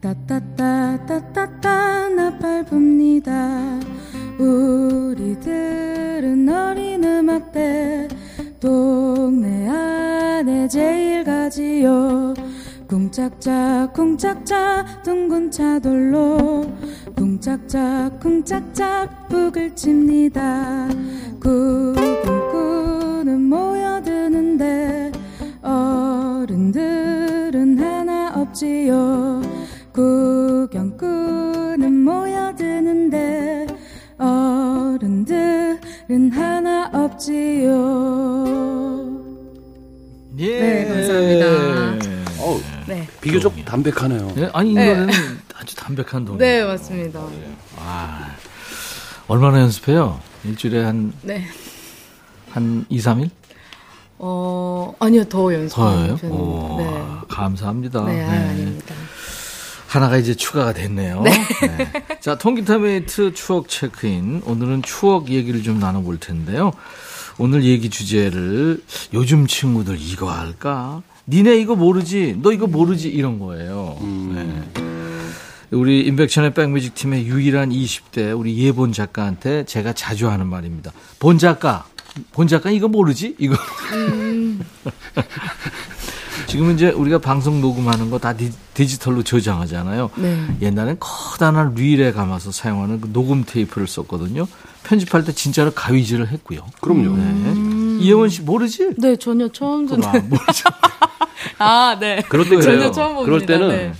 따따따 따따따 나팔 붑니다. 우리들은 어린 음악대 동네 안에 제일 가지요. 쿵짝짝 쿵짝짝 둥근 차돌로. 쿵짝짝 쿵짝짝 북을 칩니다. 구분꾸는 모여드는데 어른들은 하나 없지요 구경꾼은 모여드는데 어른들은 하나 없지요 예. 네, 감사합니다. 어우, 네. 비교적 담백하네요. 예, 아니 이 네. 아주 담백한 동요. 네 맞습니다 얼마나 연습해요? 일주일에 한 네 한 2, 3일? 어, 아니요, 더 연습. 더요? 오, 네. 감사합니다. 네, 아, 아닙니다. 하나가 이제 추가가 됐네요. 네. 자, 통기타 mate 추억 체크인. 오늘은 추억 얘기를 좀 나눠볼 텐데요. 오늘 얘기 주제를 요즘 친구들 이거 알까? 니네 이거 모르지? 너 이거 모르지? 이런 거예요. 네. 우리 인백션의 백뮤직 팀의 유일한 20대 우리 예본 작가한테 제가 자주 하는 말입니다. 본 작가, 본 작가 이거 모르지? 이거. 지금은 이제 우리가 방송 녹음하는 거 다 디지털로 저장하잖아요. 네. 옛날엔 커다란 릴에 감아서 사용하는 그 녹음 테이프를 썼거든요. 편집할 때 진짜로 가위질을 했고요. 그럼요. 네. 이영원 씨 모르지? 네, 전혀 처음 듣는. 아, 모르지. 아, 네. 그럴 때 그래요. 전혀 처음 봅니다. 그럴 때는 네.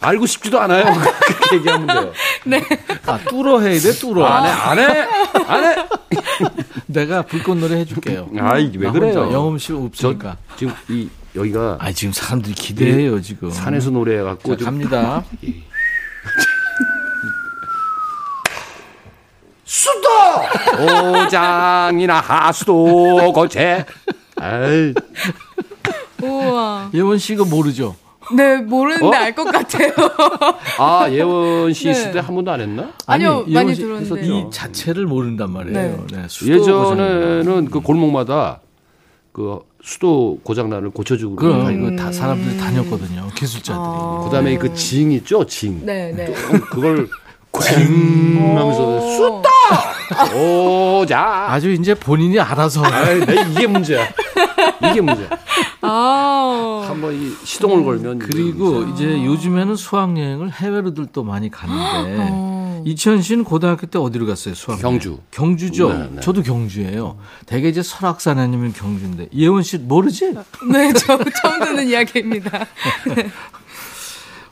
알고 싶지도 않아요. 그렇게 얘기하면 돼요. 아, 뚫어 해야 돼, 뚫어. 안 해, 안 해, 안 해. 내가 불꽃 노래 해줄게요. 아이, 왜나 그래요? 영음 씨저 없으니까. 지금 이 여기가 아, 지금 사람들이 기대해요, 지금. 산에서 노래해갖고 자, 좀 갑니다. 수도 오장이나 하수도 거제. 아이, 우와. 예원 씨 이거 모르죠? 네, 모르는데 어? 알것 같아요. 아 예원 씨 네. 있을 때 한 번도 안 했나? 아니요, 예원 많이 씨 들었는데. 이 자체를 모른단 말이에요. 네. 수도 예전에는 그 골목마다 그 수도 고장난을 고쳐주고 그럼 다니고 이거 다 사람들이 다녔거든요. 기술자들이. 그다음에 그 징 있죠, 징. 네, 네. 그걸 꽝 하면서 수다 오자. 아주 이제 본인이 알아서 아이, 나 이게 문제야. 이게 문제야. 아. 한번 이 시동을 걸면 그리고 이제 요즘에는 수학여행을 해외로들 또 많이 가는데 이천 씨는 고등학교 때 어디로 갔어요? 수학 경주. 경주죠. 네, 네. 저도 경주예요. 대개 이제 설악산 아니면 경주인데 예원 씨 모르지? 네, 저 처음 듣는 이야기입니다.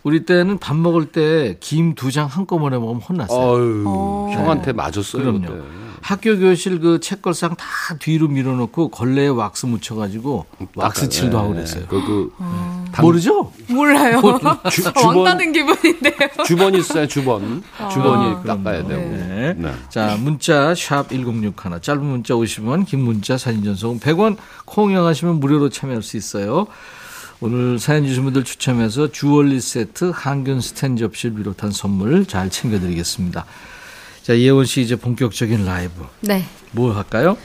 우리 때는 밥 먹을 때 김 두 장 한꺼번에 먹으면 혼났어요. 어유 어. 형한테 맞았어요. 그럼요. 그때. 학교 교실 그 책걸상 다 뒤로 밀어놓고 걸레에 왁스 묻혀가지고 왁스 칠도 하고 그랬어요. 그, 그 당- 모르죠? 몰라요. 주, 왕 주번 따는 기분인데요. 주번 있어요. 주번 주번이 닦아야 되고. 네. 네. 자, 문자 샵 1061, 짧은 문자 50원, 긴 문자 사진 전송 100원, 콩 이용하시면 무료로 참여할 수 있어요. 오늘 사연 주신 분들 추첨해서 주얼리 세트, 항균 스탠 접시를 비롯한 선물 잘 챙겨드리겠습니다. 자, 예원 씨 이제 본격적인 라이브. 네. 뭐 할까요?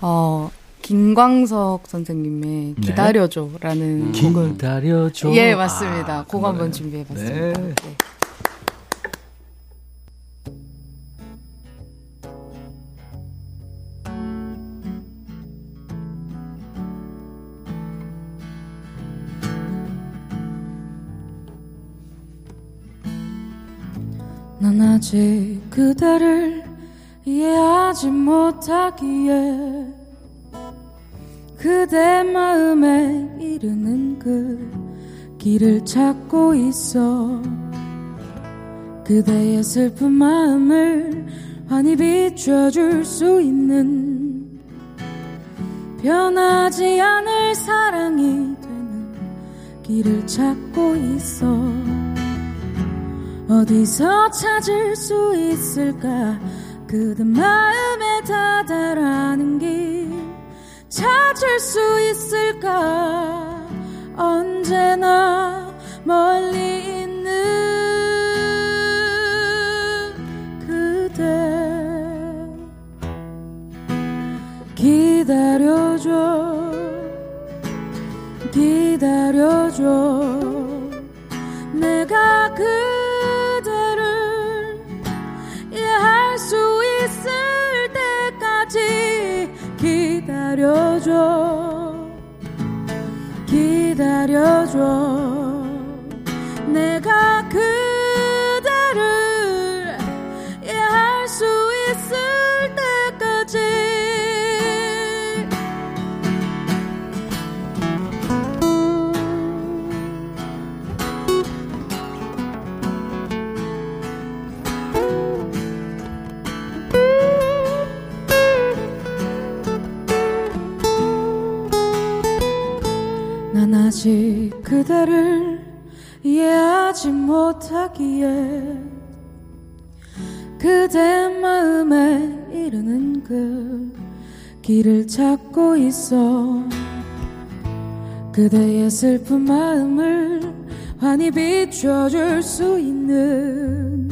어, 김광석 선생님의 네. 기다려줘라는 곡을. 기다려줘. 예, 맞습니다. 아, 곡그 한번. 준비해봤습니다. 네. 네. 난 아직 그대를 이해하지 못하기에 그대 마음에 이르는 그 길을 찾고 있어. 그대의 슬픈 마음을 환히 비춰줄 수 있는 변하지 않을 사랑이 되는 길을 찾고 있어 어디서 찾을 수 있을까? 그대 마음에 다다라는 길 찾을 수 있을까? 언제나 멀리 있는 그대 기다려줘 기다려줘 그대를 이해하지 못하기에 그대 마음에 이르는 그 길을 찾고 있어. 그대의 슬픈 마음을 환히 비춰줄 수 있는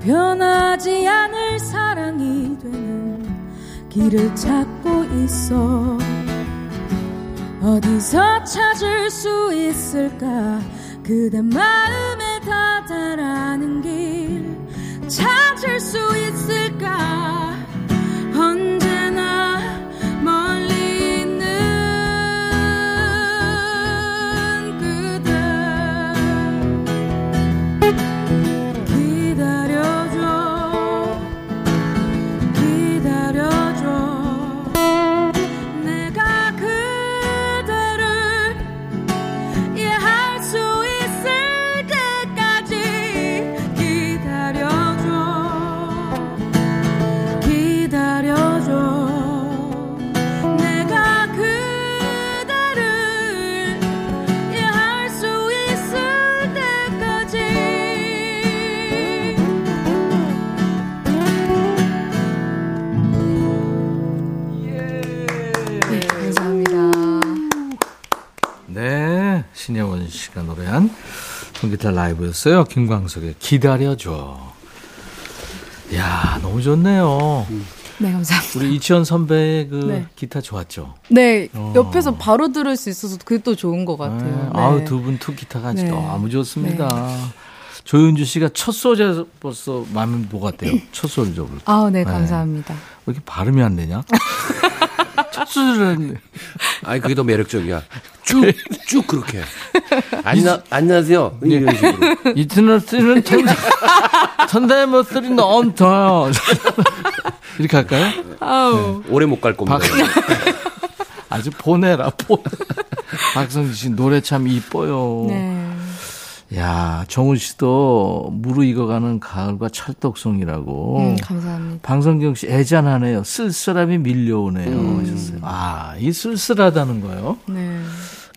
변하지 않을 사랑이 되는 길을 찾고 있어 어디서 찾을 수 있을까? 그대 마음에 다다라는 길 찾을 수 있을까 씨가 노래한 통기타 라이브였어요. 김광석의 기다려줘. 야 너무 좋네요. 네, 감사합니다. 우리 이치현 선배의 그 네. 기타 좋았죠. 네, 어. 옆에서 바로 들을 수 있어서 그게 또 좋은 것 같아요. 네. 네. 아우 두 분 two 기타가 네. 너무 좋습니다. 조윤주 씨가 첫 소절 벌써 마음에 녹았대요. 첫 소절. 왜 아우, 네, 감사합니다. 이렇게 발음이 안 되냐? 첫 소절은 아니 그게 더 매력적이야. 쭉 쭉 그렇게. 안나 안녕하세요. 이런 식으로. 이트너스는 천대 못들이 너무 더요. 이렇게 할까요? 아우. 오래 못 갈 겁니다. 아주 보내라 보. 박성진 씨 노래 참 이뻐요. 네. 야 정훈 씨도 무르익어가는 가을과 찰떡송이라고. 음, 감사합니다. 방성경 씨 애잔하네요. 쓸쓸함이 밀려오네요. 음. 하셨어요. 아, 이 쓸쓸하다는 거요. 네.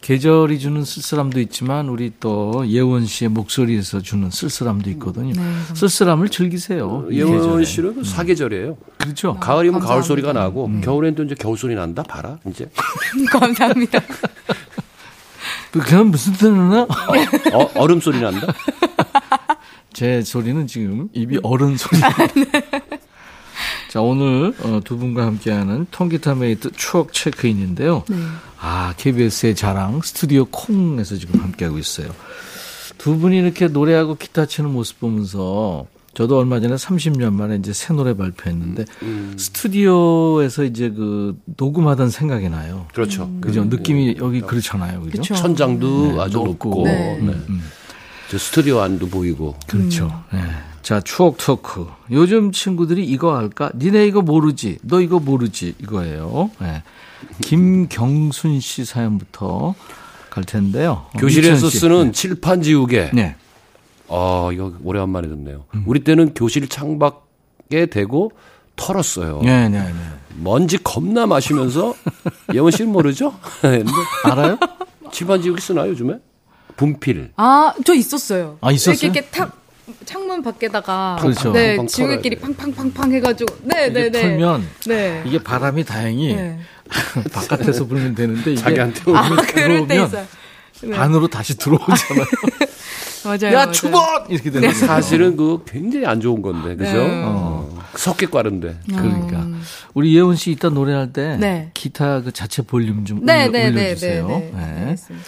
계절이 주는 쓸쓸함도 있지만 우리 또 예원 씨의 목소리에서 주는 쓸쓸함도 있거든요. 쓸쓸함을 즐기세요. 이 예원 계절에. 씨는 그 사계절이에요. 그렇죠. 가을이면 가을 감사합니다. 소리가 나고 겨울엔 또 이제 겨울 소리 난다. 봐라 이제. 감사합니다. 그건 무슨 뜻이나? 어, 얼음 소리 난다. 제 소리는 지금 입이 얼음 소리. 자, 오늘 어, 두 분과 함께하는 통기타 mate 추억 체크인인데요. 아, KBS의 자랑 스튜디오 콩에서 지금 함께하고 있어요. 두 분이 이렇게 노래하고 기타 치는 모습 보면서 저도 얼마 전에 30년 만에 이제 새 노래 발표했는데 스튜디오에서 이제 그 녹음하던 생각이 나요. 그렇죠. 그죠? 느낌이 여기 그렇잖아요. 그죠? 그쵸. 천장도 네, 아주 높고. 높고 네. 네, 음. 저 스튜디오 안도 보이고. 그렇죠. 네. 자, 추억 토크. 요즘 친구들이 이거 할까? 니네 이거 모르지? 너 이거 모르지? 이거예요. 네. 김경순 씨 사연부터 갈 텐데요. 어, 교실에서. 쓰는 칠판 지우개. 네. 아, 이거 오래간만에 듣네요. 우리 때는 교실 창밖에 대고 털었어요. 네, 네, 네. 먼지 겁나 마시면서 예원 씨는 모르죠? 근데 알아요? 칠판 지우개 쓰나요, 요즘에? 분필. 아, 저 있었어요. 아, 있었어요? 이렇게, 이렇게 탁 창문 밖에다가 그렇죠. 네, 지우개끼리 팡팡팡팡 해가지고 네, 이게 네, 네. 풀면 네. 이게 바람이 다행히 네. 바깥에서 불면 되는데 이게 자기한테 아, 오면 그럴 때 있어요. 네. 안으로 다시 들어오잖아요. 맞아요. 야. 추번! 이렇게 되는 거예요. 사실은 그 굉장히 안 좋은 건데, 그죠? 네. 어. 섞게 꽈른데. 그러니까 우리 예원 씨 이따 노래할 때 네. 기타 그 자체 볼륨 좀 네, 올려, 네, 네, 네, 올려주세요. 네. 네. 알겠습니다.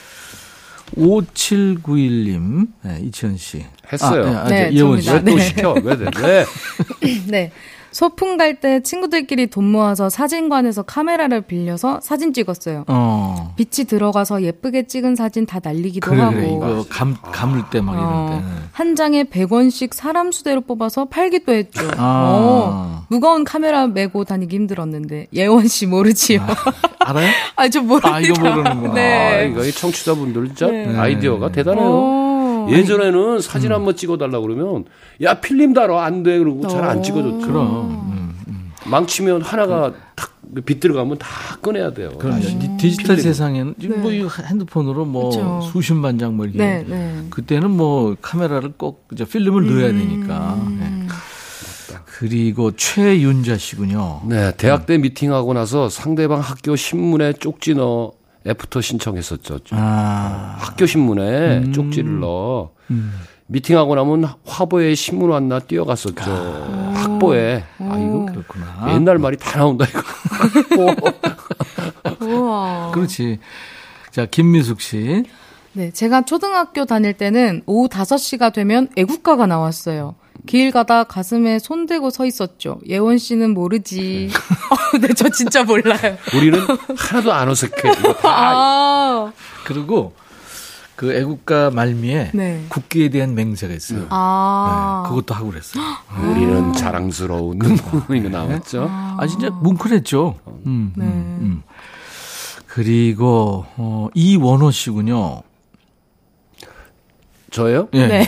5791님, 네, 이치현 씨. 했어요. 아, 네, 아, 네, 예원 씨. 왜또 네. 시켜? 왜 돼? 왜? 네. 소풍 갈 때 친구들끼리 돈 모아서 사진관에서 카메라를 빌려서 사진 찍었어요. 어. 빛이 들어가서 예쁘게 찍은 사진 다 날리기도 그래, 하고. 그래. 이거 감, 감을 때막 이럴 어, 때. 한 장에 100원씩 사람 수대로 뽑아서 팔기도 했죠. 아. 어, 무거운 카메라 메고 다니기 힘들었는데 예원 씨 모르지요. 알아요? 아, 저 모릅니다. 아, 이거 모르는구나. 아, 네. 이거 이 청취자분들 진짜 네. 아이디어가 대단해요. 어. 예전에는 사진 한번 찍어달라 그러면 야 필름 달아 안돼 그러고 잘안 어. 찍어줬죠. 그럼. 음, 음. 망치면 하나가 탁빛 들어가면 다 꺼내야 돼요. 그럼 다시. 디- 디지털. 세상에는 지금 뭐 이거 핸드폰으로 뭐 그쵸. 수십만 장뭐 이렇게. 네, 네. 그때는 뭐 카메라를 꼭 이제 필름을 넣어야 되니까. 네. 그리고 최윤자 씨군요. 네, 대학 때 미팅하고 나서 상대방 학교 신문에 쪽지 넣어 애프터 신청했었죠. 아, 학교 신문에 쪽지를 넣어 미팅하고 나면 학보에 신문 왔나 뛰어갔었죠. 학보에. 아, 이거 그렇구나. 옛날 말이 다 나온다, 이거. 우와. 그렇지. 자, 김미숙 씨. 네, 제가 초등학교 다닐 때는 오후 5시가 되면 애국가가 나왔어요. 길 가다 가슴에 손 대고 서 있었죠. 예원 씨는 모르지. 어, 네, 저 진짜 몰라요. 우리는 하나도 안 어색해. 아, 그리고 그 애국가 말미에 네. 국기에 대한 맹세가 있어요. 아. 네, 그것도 하고 그랬어요. 우리는 자랑스러운 이거 나왔죠. 아, 진짜 뭉클했죠. 음, 네. 음, 음. 그리고, 어, 이원호 씨군요. 저요? 예. 네.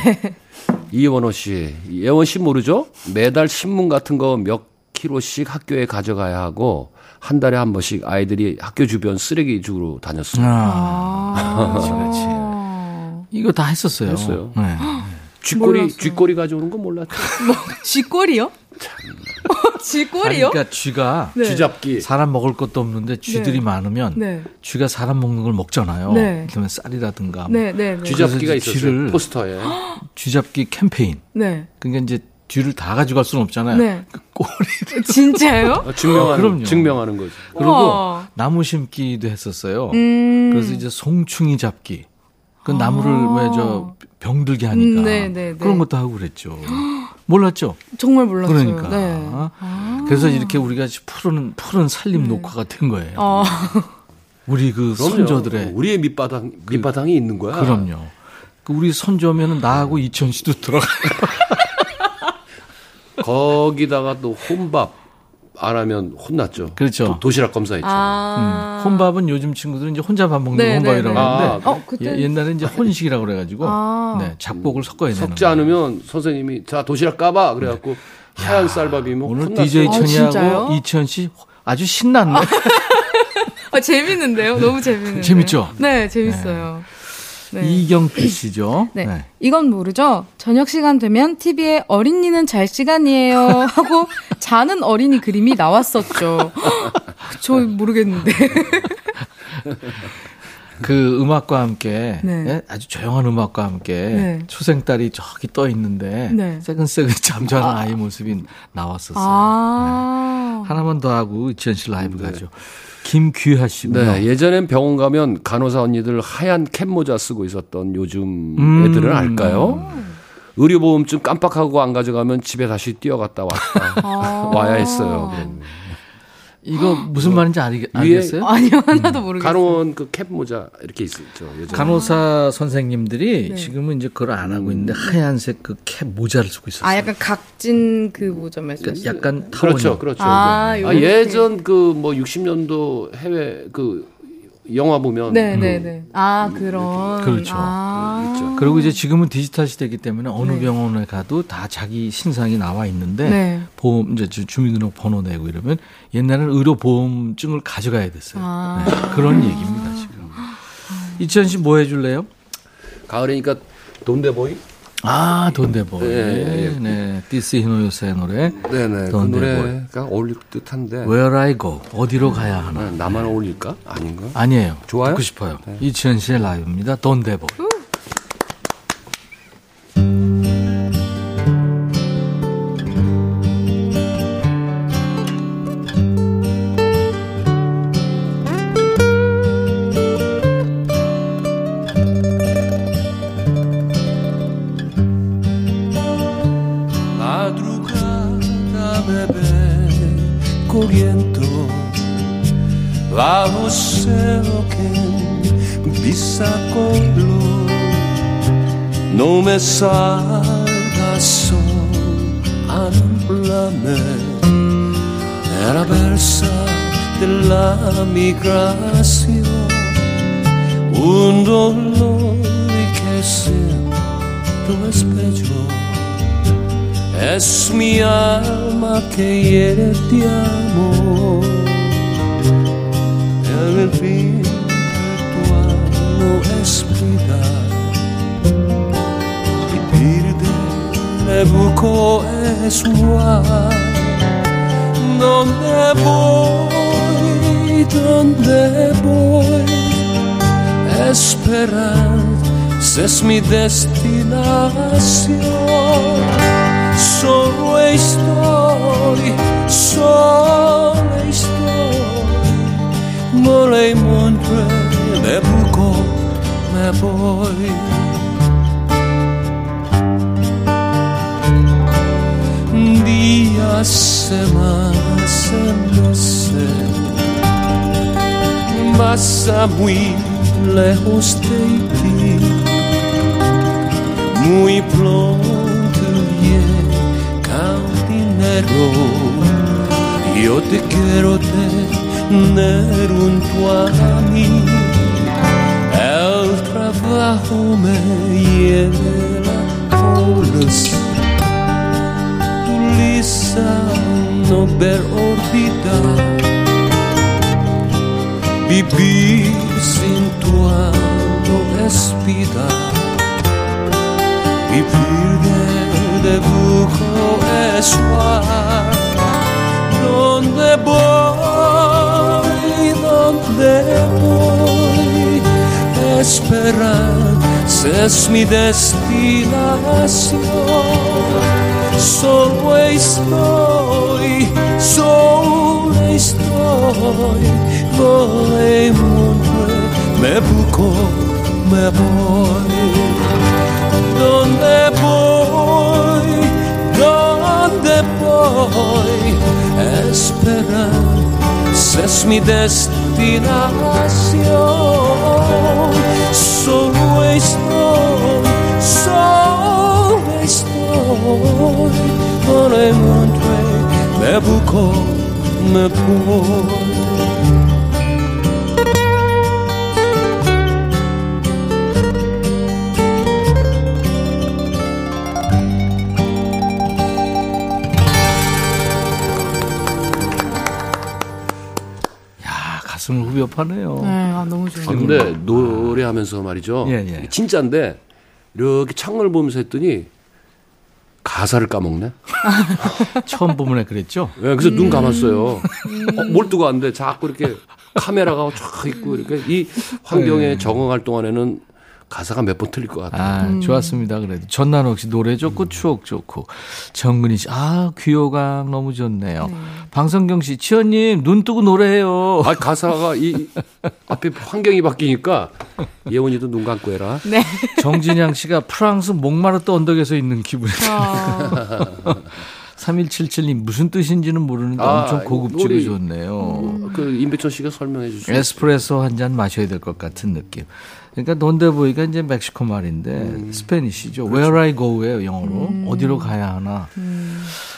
이원호 씨. 예원 씨 모르죠? 매달 신문 같은 거 몇 킬로씩 학교에 가져가야 하고 한 달에 한 번씩 아이들이 학교 주변 쓰레기 주로 다녔어요. 아, 그렇지, 그렇지. 이거 다 했었어요. 했어요. 네. 쥐꼬리 몰랐어요. 쥐꼬리 가져오는 건 몰랐죠. 쥐꼬리요? 쥐꼬리요? 그러니까 쥐가 네. 쥐잡기. 사람 먹을 것도 없는데 쥐들이 네. 많으면 네. 쥐가 사람 먹는 걸 먹잖아요. 네. 그러면 쌀이라든가 뭐 네, 네, 네. 쥐잡기가 있었어요. 쥐를- 포스터에. 쥐잡기 캠페인. 네. 그러니까 이제 쥐를 다 가져갈 수는 없잖아요. 네. 그 꼬리를 진짜요? 어, 증명하는 그럼요. 증명하는 거죠. 그리고 우와. 나무 심기도 했었어요. 음. 그래서 이제 송충이 잡기. 그 나무를 왜 저 병들게 하니까 음, 네, 네, 네. 그런 것도 하고 그랬죠. 몰랐죠? 정말 몰랐어요. 그러니까. 네. 그래서 이렇게 우리가 푸른 푸른 살림 녹화가 된 거예요. 어. 우리 그 그럼요. 선조들의 우리의 밑바닥 밑바닥이 있는 거야. 그럼요. 그 우리 선조면은 나하고 이천 씨도 들어가요. 거기다가 또 혼밥 안 하면 혼났죠. 그렇죠. 도, 시락 검사 있죠. 아. 음, 혼밥은 요즘 친구들은 이제 혼자 밥 먹는 네, 거 혼밥이라고 네, 네. 하는데 어, 그때 예, 옛날에 이제 혼식이라고 그래가지고 아. 네, 작곡을 섞어야 되는 섞지 거예요. 않으면 선생님이 자 도시락 까봐 그래갖고 하얀 쌀밥이면 오늘 혼났어요. DJ 아, 천이하고? 이천 씨 아주 신났네. 아, 재밌는데요? 너무 재밌는데. 재밌죠? 네, 재밌어요. 네. 이경필 씨죠. 네. 이건 모르죠? 저녁 시간 되면 TV에 어린이는 잘 시간이에요 하고 자는 어린이 그림이 나왔었죠. 저 모르겠는데. 그 음악과 함께 네. 예? 아주 조용한 음악과 함께 네. 초생 딸이 저기 떠 있는데 네. 새근새근 잠자는 아이 모습이 나왔었어요. 아. 네. 하나만 더 하고 이천 씨 라이브 가죠. 김귀하 씨고요. 네, 예전엔 병원 가면 간호사 언니들 하얀 캡 모자 쓰고 있었던 요즘 음. 애들은 알까요? 의료보험증 깜빡하고 안 가져가면 집에 다시 뛰어갔다 왔다 아. 와야 했어요. 그럼. 이거 무슨 말인지 알, 알겠어요? 아니요, 하나도 모르겠어요. 간호원 그 캡 모자 이렇게 있었죠. 예전에. 간호사 선생님들이 네. 지금은 이제 그걸 안 하고 있는데 하얀색 그 캡 모자를 쓰고 있었어요. 아, 약간 각진 그 모자 그러니까 말씀하시죠? 약간 타원형. 그렇죠, 그렇죠. 아, 아. 예전 그 뭐 60년도 해외 그 영화 보면 네, 그 네, 네. 아, 그런. 그렇죠. 아. 있죠. 그리고 이제 지금은 디지털 시대이기 때문에 어느 네. 병원에 가도 다 자기 신상이 나와 있는데 네. 보험 이제 주- 주민등록 번호 내고 이러면 옛날에는 의료 보험증을 가져가야 됐어요. 아. 네, 그런 얘기입니다 지금. 이천 씨뭐 해줄래요? 가을이니까 Donde Voy? 아 Donde Voy. 예, 네, 예. 네. 티시 히노호사의 노래. 네네. 그 Donde Voy. 노래가 어울릴 듯한데 Where I Go 어디로 가야 하나? 아, 나만 어울릴까? 아닌가? 아니에요. 좋아요? 듣고 싶어요. 이치현 씨의 라이브입니다. Donde Voy. No me salga sol a nublarme en la versa de la migración. Un dolor que siento es bello. Es mi alma que hiere de amor. El fin virtual no es vida me busco es ¿Dónde voy? ¿Dónde voy? Esperanza es mi destinación. Solo estoy, solo estoy. Mole y montre, me busco, me voy. Días, semanas, meses, pasa muy lejos de ti. Muy pronto llega el dinero. Yo te quiero tener junto a mí. El trabajo me llena lisa Περισσότερο, ό,τι τα. Βιβλίο, σύντου αγόρε πειρά. Βιβλίο, διευθυντικό, εσύ. Δonde voy, δonde voy. Εσύ, αισθάνομαι. Solo estoy, solo estoy, voy, me busco, me voy. ¿Dónde voy? ¿Dónde voy? Esperar, es mi destinación. Solo estoy, estoy, no le encontré, me busco, me. 야, 가슴을 후벼 파네요. 네, 아, 너무 좋아요. 아, 근데 노래하면서 말이죠. 예, 예. 진짜인데 이렇게 창문을 보면서 했더니 가사를 까먹네. 처음 부분에 그랬죠? 예, 그래서 눈 감았어요. 어, 몰두가 안 돼. 자꾸 이렇게 카메라가 쫙 있고 이렇게 이 환경에 네. 적응할 동안에는 가사가 몇 번 틀릴 것 같아요. 아, 좋았습니다. 그래도 전난옥 씨 노래 좋고 추억 좋고 정근희 씨, 아 귀요강 너무 좋네요. 방성경 씨, 치현님 눈 뜨고 노래해요. 아, 가사가 이 앞에 환경이 바뀌니까 예원이도 눈 감고 해라. 네. 정진양 씨가 프랑스 몽마르트 언덕에서 있는 기분. 아, 3177님 무슨 뜻인지는 모르는데 아, 엄청 고급지고 좋네요. 그 임백천 씨가 설명해 주시죠. 에스프레소 한 잔 마셔야 될 것 같은 느낌. 그러니까 돈데보이가 이제 멕시코 말인데 음. 스페니시죠. 그렇죠. Where I go예요 영어로. 어디로 가야 하나.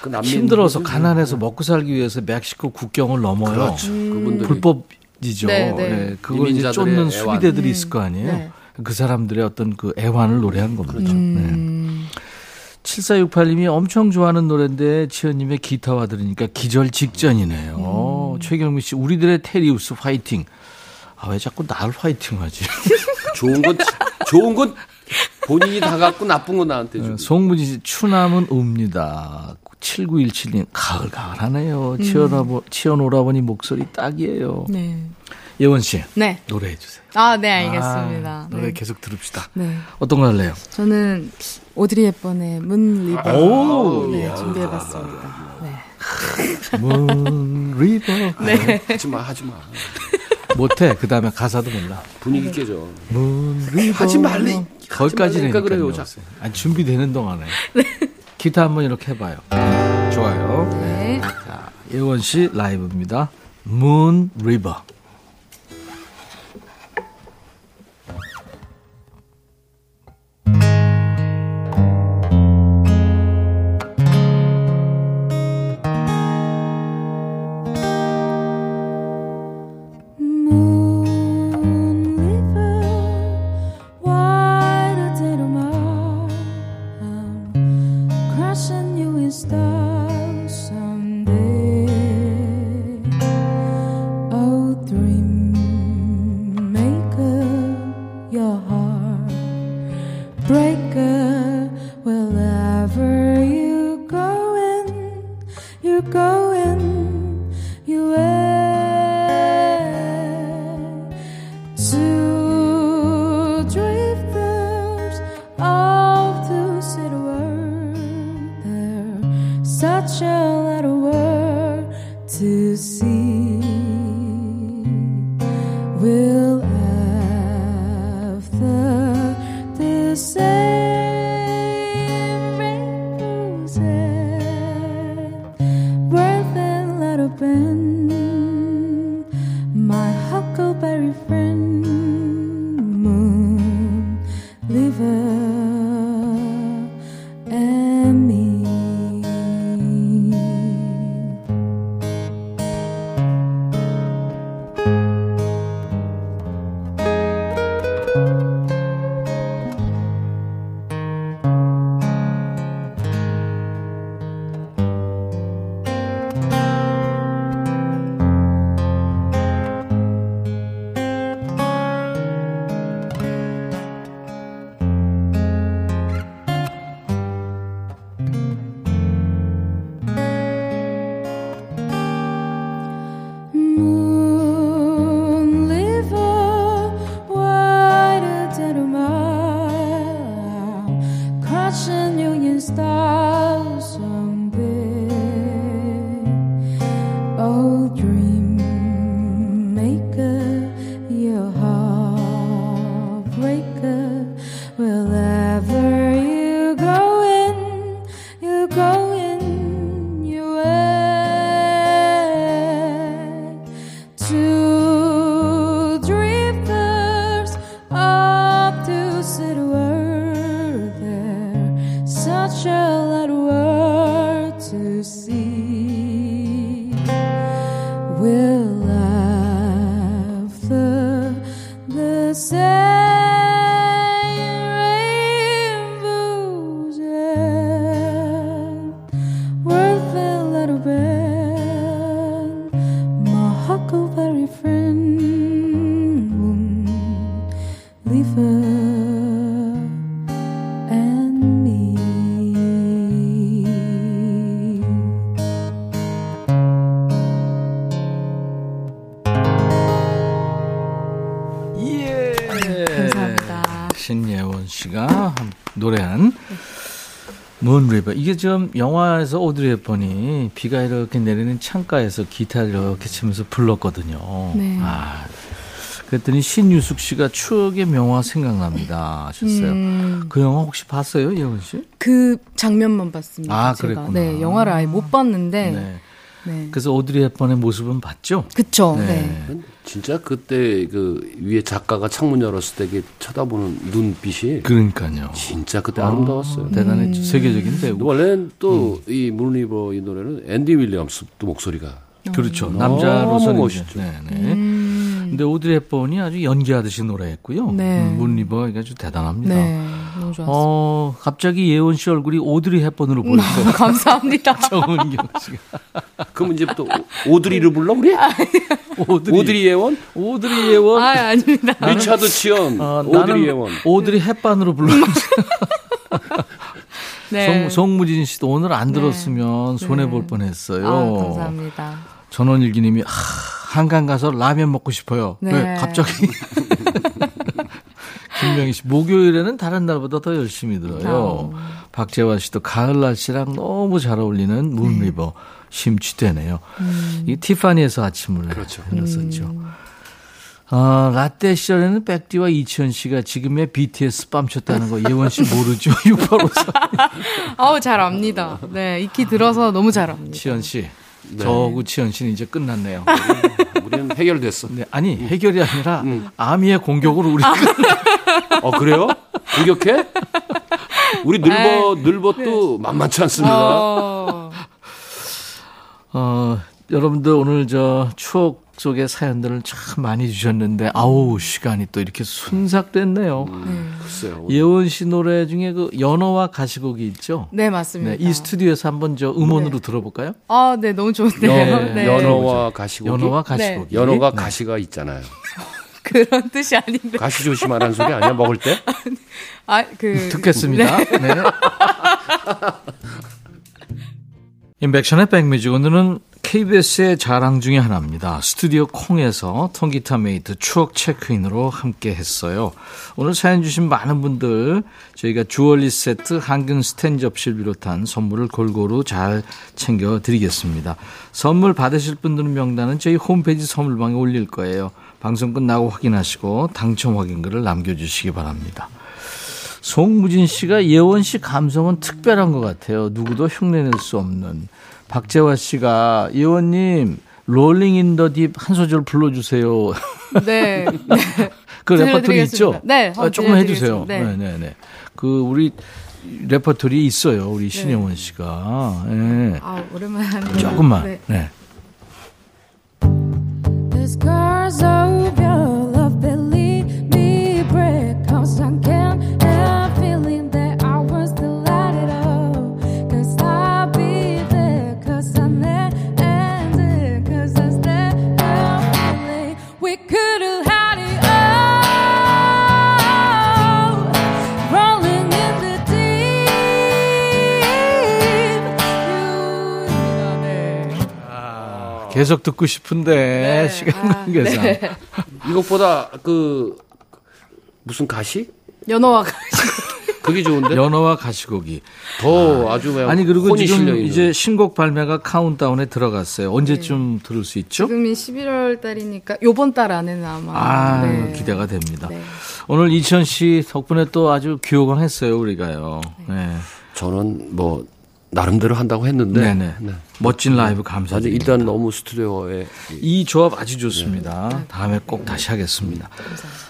그 난민 힘들어서 가난해서 먹고 살기 위해서 멕시코 국경을 넘어요. 그렇죠. 그분들이 불법이죠. 네, 네. 예, 그걸 이제 쫓는. 수비대들이 있을 거 아니에요. 네. 그 사람들의 어떤 그 애환을 노래한 겁니다. 그렇죠. 음. 네. 7468님이 엄청 좋아하는 노래인데 치현님의 기타와 들으니까 기절 직전이네요. 음. 최경미 씨, 우리들의 테리우스 화이팅. 아, 왜 자꾸 날 화이팅 하지? 좋은 건 좋은 건 본인이 다 갖고 나쁜 건 나한테 주고. 송무지 씨, 추남은 옵니다. 7917님, 가을 가을하네요. 치어나보, 치어노라버니 목소리 딱이에요. 네. 예원 씨, 네. 노래해 주세요. 아, 네, 알겠습니다. 아, 노래 네. 계속 들읍시다. 네. 어떤 거 할래요? 저는 오드리 헵번의 Moon River 오, 네, 준비해 봤습니다. 네. Moon River. 네. 하지 마, 하지 마. 못해. 그 다음에 가사도 몰라. 분위기 깨져. 하지 말래. 거기까지니까 그래요. 그래요. 아니, 준비되는 동안에. 기타 한번 이렇게 해봐요. 좋아요. 네. 자, 예원 씨 라이브입니다. 문리 이게 좀 영화에서 오드리 헵번이 비가 이렇게 내리는 창가에서 기타를 이렇게 치면서 불렀거든요. 네. 아, 그랬더니 신유숙 씨가 추억의 명화 생각납니다 하셨어요. 음. 그 영화 혹시 봤어요, 예원 씨? 그 장면만 봤습니다. 아, 제가. 그랬구나. 네, 영화를 아예 못 봤는데. 네. 네. 그래서 오드리 헵번의 모습은 봤죠? 그쵸. 네. 네. 진짜 그때 그 위에 작가가 창문 열었을 때 쳐다보는 눈빛이 그러니까요. 진짜 그때 아 름다웠어요. 대단했죠. 세계적인 배우. 원래는 또이 문리버 이 노래는 앤디 윌리엄스 또 목소리가 그렇죠. 너무 남자로서는 멋있죠. 네, 네. 근데 오드리 헵번이 아주 연기하듯이 노래했고요. 네. 음, Moon River 아주 대단합니다. 네. 너무 좋았어요. 어, 갑자기 예원 씨 얼굴이 오드리 헵번으로 보였어요. 감사합니다. 정은경 씨가. 그럼 이제 또 오드리를 불러 우리? 오드리, 오드리 예원? 오드리 예원. 아, 아닙니다. 리차드 치현, 어, 오드리 나는 예원. 오드리 햇반으로 불러. 네. 송, 송무진 씨도 오늘 안 들었으면 손해 볼 뻔했어요. 아, 감사합니다. 전원일기님이 아, 한강 가서 라면 먹고 싶어요. 네. 왜 갑자기? 김명희 씨 목요일에는 다른 날보다 더 열심히 들어요. 박재환 씨도 가을 날씨랑 너무 잘 어울리는 문리버 심취되네요. 이 티파니에서 아침을 그렇죠. 흘렀었죠. 아, 라떼 시절에는 백디와 이치현 씨가 지금의 BTS 뺨쳤다는 거 예원 씨 모르죠? 6854. 아우, 잘 압니다. 네, 익히 들어서 너무 잘 압니다. 치현 씨. 저하고 치현 씨는 이제 끝났네요. 우리는 해결됐어. 네, 아니, 해결이 아니라 아미의 공격으로 우리 어 그래요? 공격해? 우리 늘버 늘버도 만만치 않습니다. 어, 어, 여러분들 오늘 저 추억 속의 사연들을 참 많이 주셨는데 아우 시간이 또 이렇게 순삭됐네요. 글쎄요. 예원 씨 노래 중에 그 연어와 가시고기 있죠. 네, 맞습니다. 네, 이 스튜디오에서 한번 저 음원으로 들어볼까요? 아, 네, 너무 좋은데요. 연- 네. 연어와 가시고기. 연어와 가시고기. 연어가 네. 가시가 있잖아요. 그런 뜻이 아닌데. 가시 조심하라는 소리 아니야 먹을 때? 아, 그. 듣겠습니다. 네. 인백션의 백뮤직 오늘은 KBS의 자랑 중에 하나입니다. 스튜디오 콩에서 통기타 mate 추억 체크인으로 함께 했어요. 오늘 사연 주신 많은 분들 저희가 주얼리 세트, 항균 스탠 접시를 비롯한 선물을 골고루 잘 챙겨 드리겠습니다. 선물 받으실 분들은 명단은 저희 홈페이지 선물방에 올릴 거예요. 방송 끝나고 확인하시고 당첨 확인글을 남겨주시기 바랍니다. 송무진 씨가 예원 씨 감성은 특별한 것 같아요. 누구도 흉내낼 수 없는. 박재화 씨가 예원님 Rolling in the Deep 한 소절 불러주세요. 네. 그 레퍼토리. 있죠? 네, 아, 한번 조금 해주세요. 들려드리겠습니다. 네, 네, 네. 그 우리 레퍼토리 있어요. 우리 신영원 씨가. 예. 아, 오랜만에 조금만. 네. 네. 계속 듣고 싶은데 시간 관계상. 이 곡보다 그 무슨 가시? 연어와 그게 좋은데? 연어와 가시고기. 더 아주 그냥 아니 그리고 혼이 지금 실려 있는. 이제 신곡 발매가 카운트다운에 들어갔어요. 언제쯤 들을 수 있죠? 지금이 11월 달이니까 요번 달 안에는 아마 아, 네. 기대가 됩니다. 네. 오늘 이천 씨 덕분에 또 아주 귀호강했어요, 우리가요. 네. 저는 뭐 나름대로 한다고 했는데 네네. 네. 멋진 라이브 감사드립니다. 일단 너무 스튜디오에 이 조합 아주 좋습니다. 다음에 꼭 다시 하겠습니다.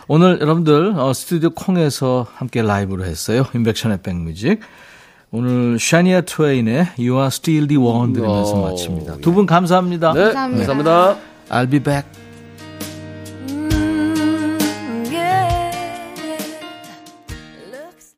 오늘 여러분들 어, 스튜디오 콩에서 함께 라이브로 했어요. 인백션의 백뮤직. 오늘 샤니아 트웨인의 You Are Still the One 들으면서 오, 마칩니다. 두 분 감사합니다. 네, 감사합니다. 감사합니다. I'll be back.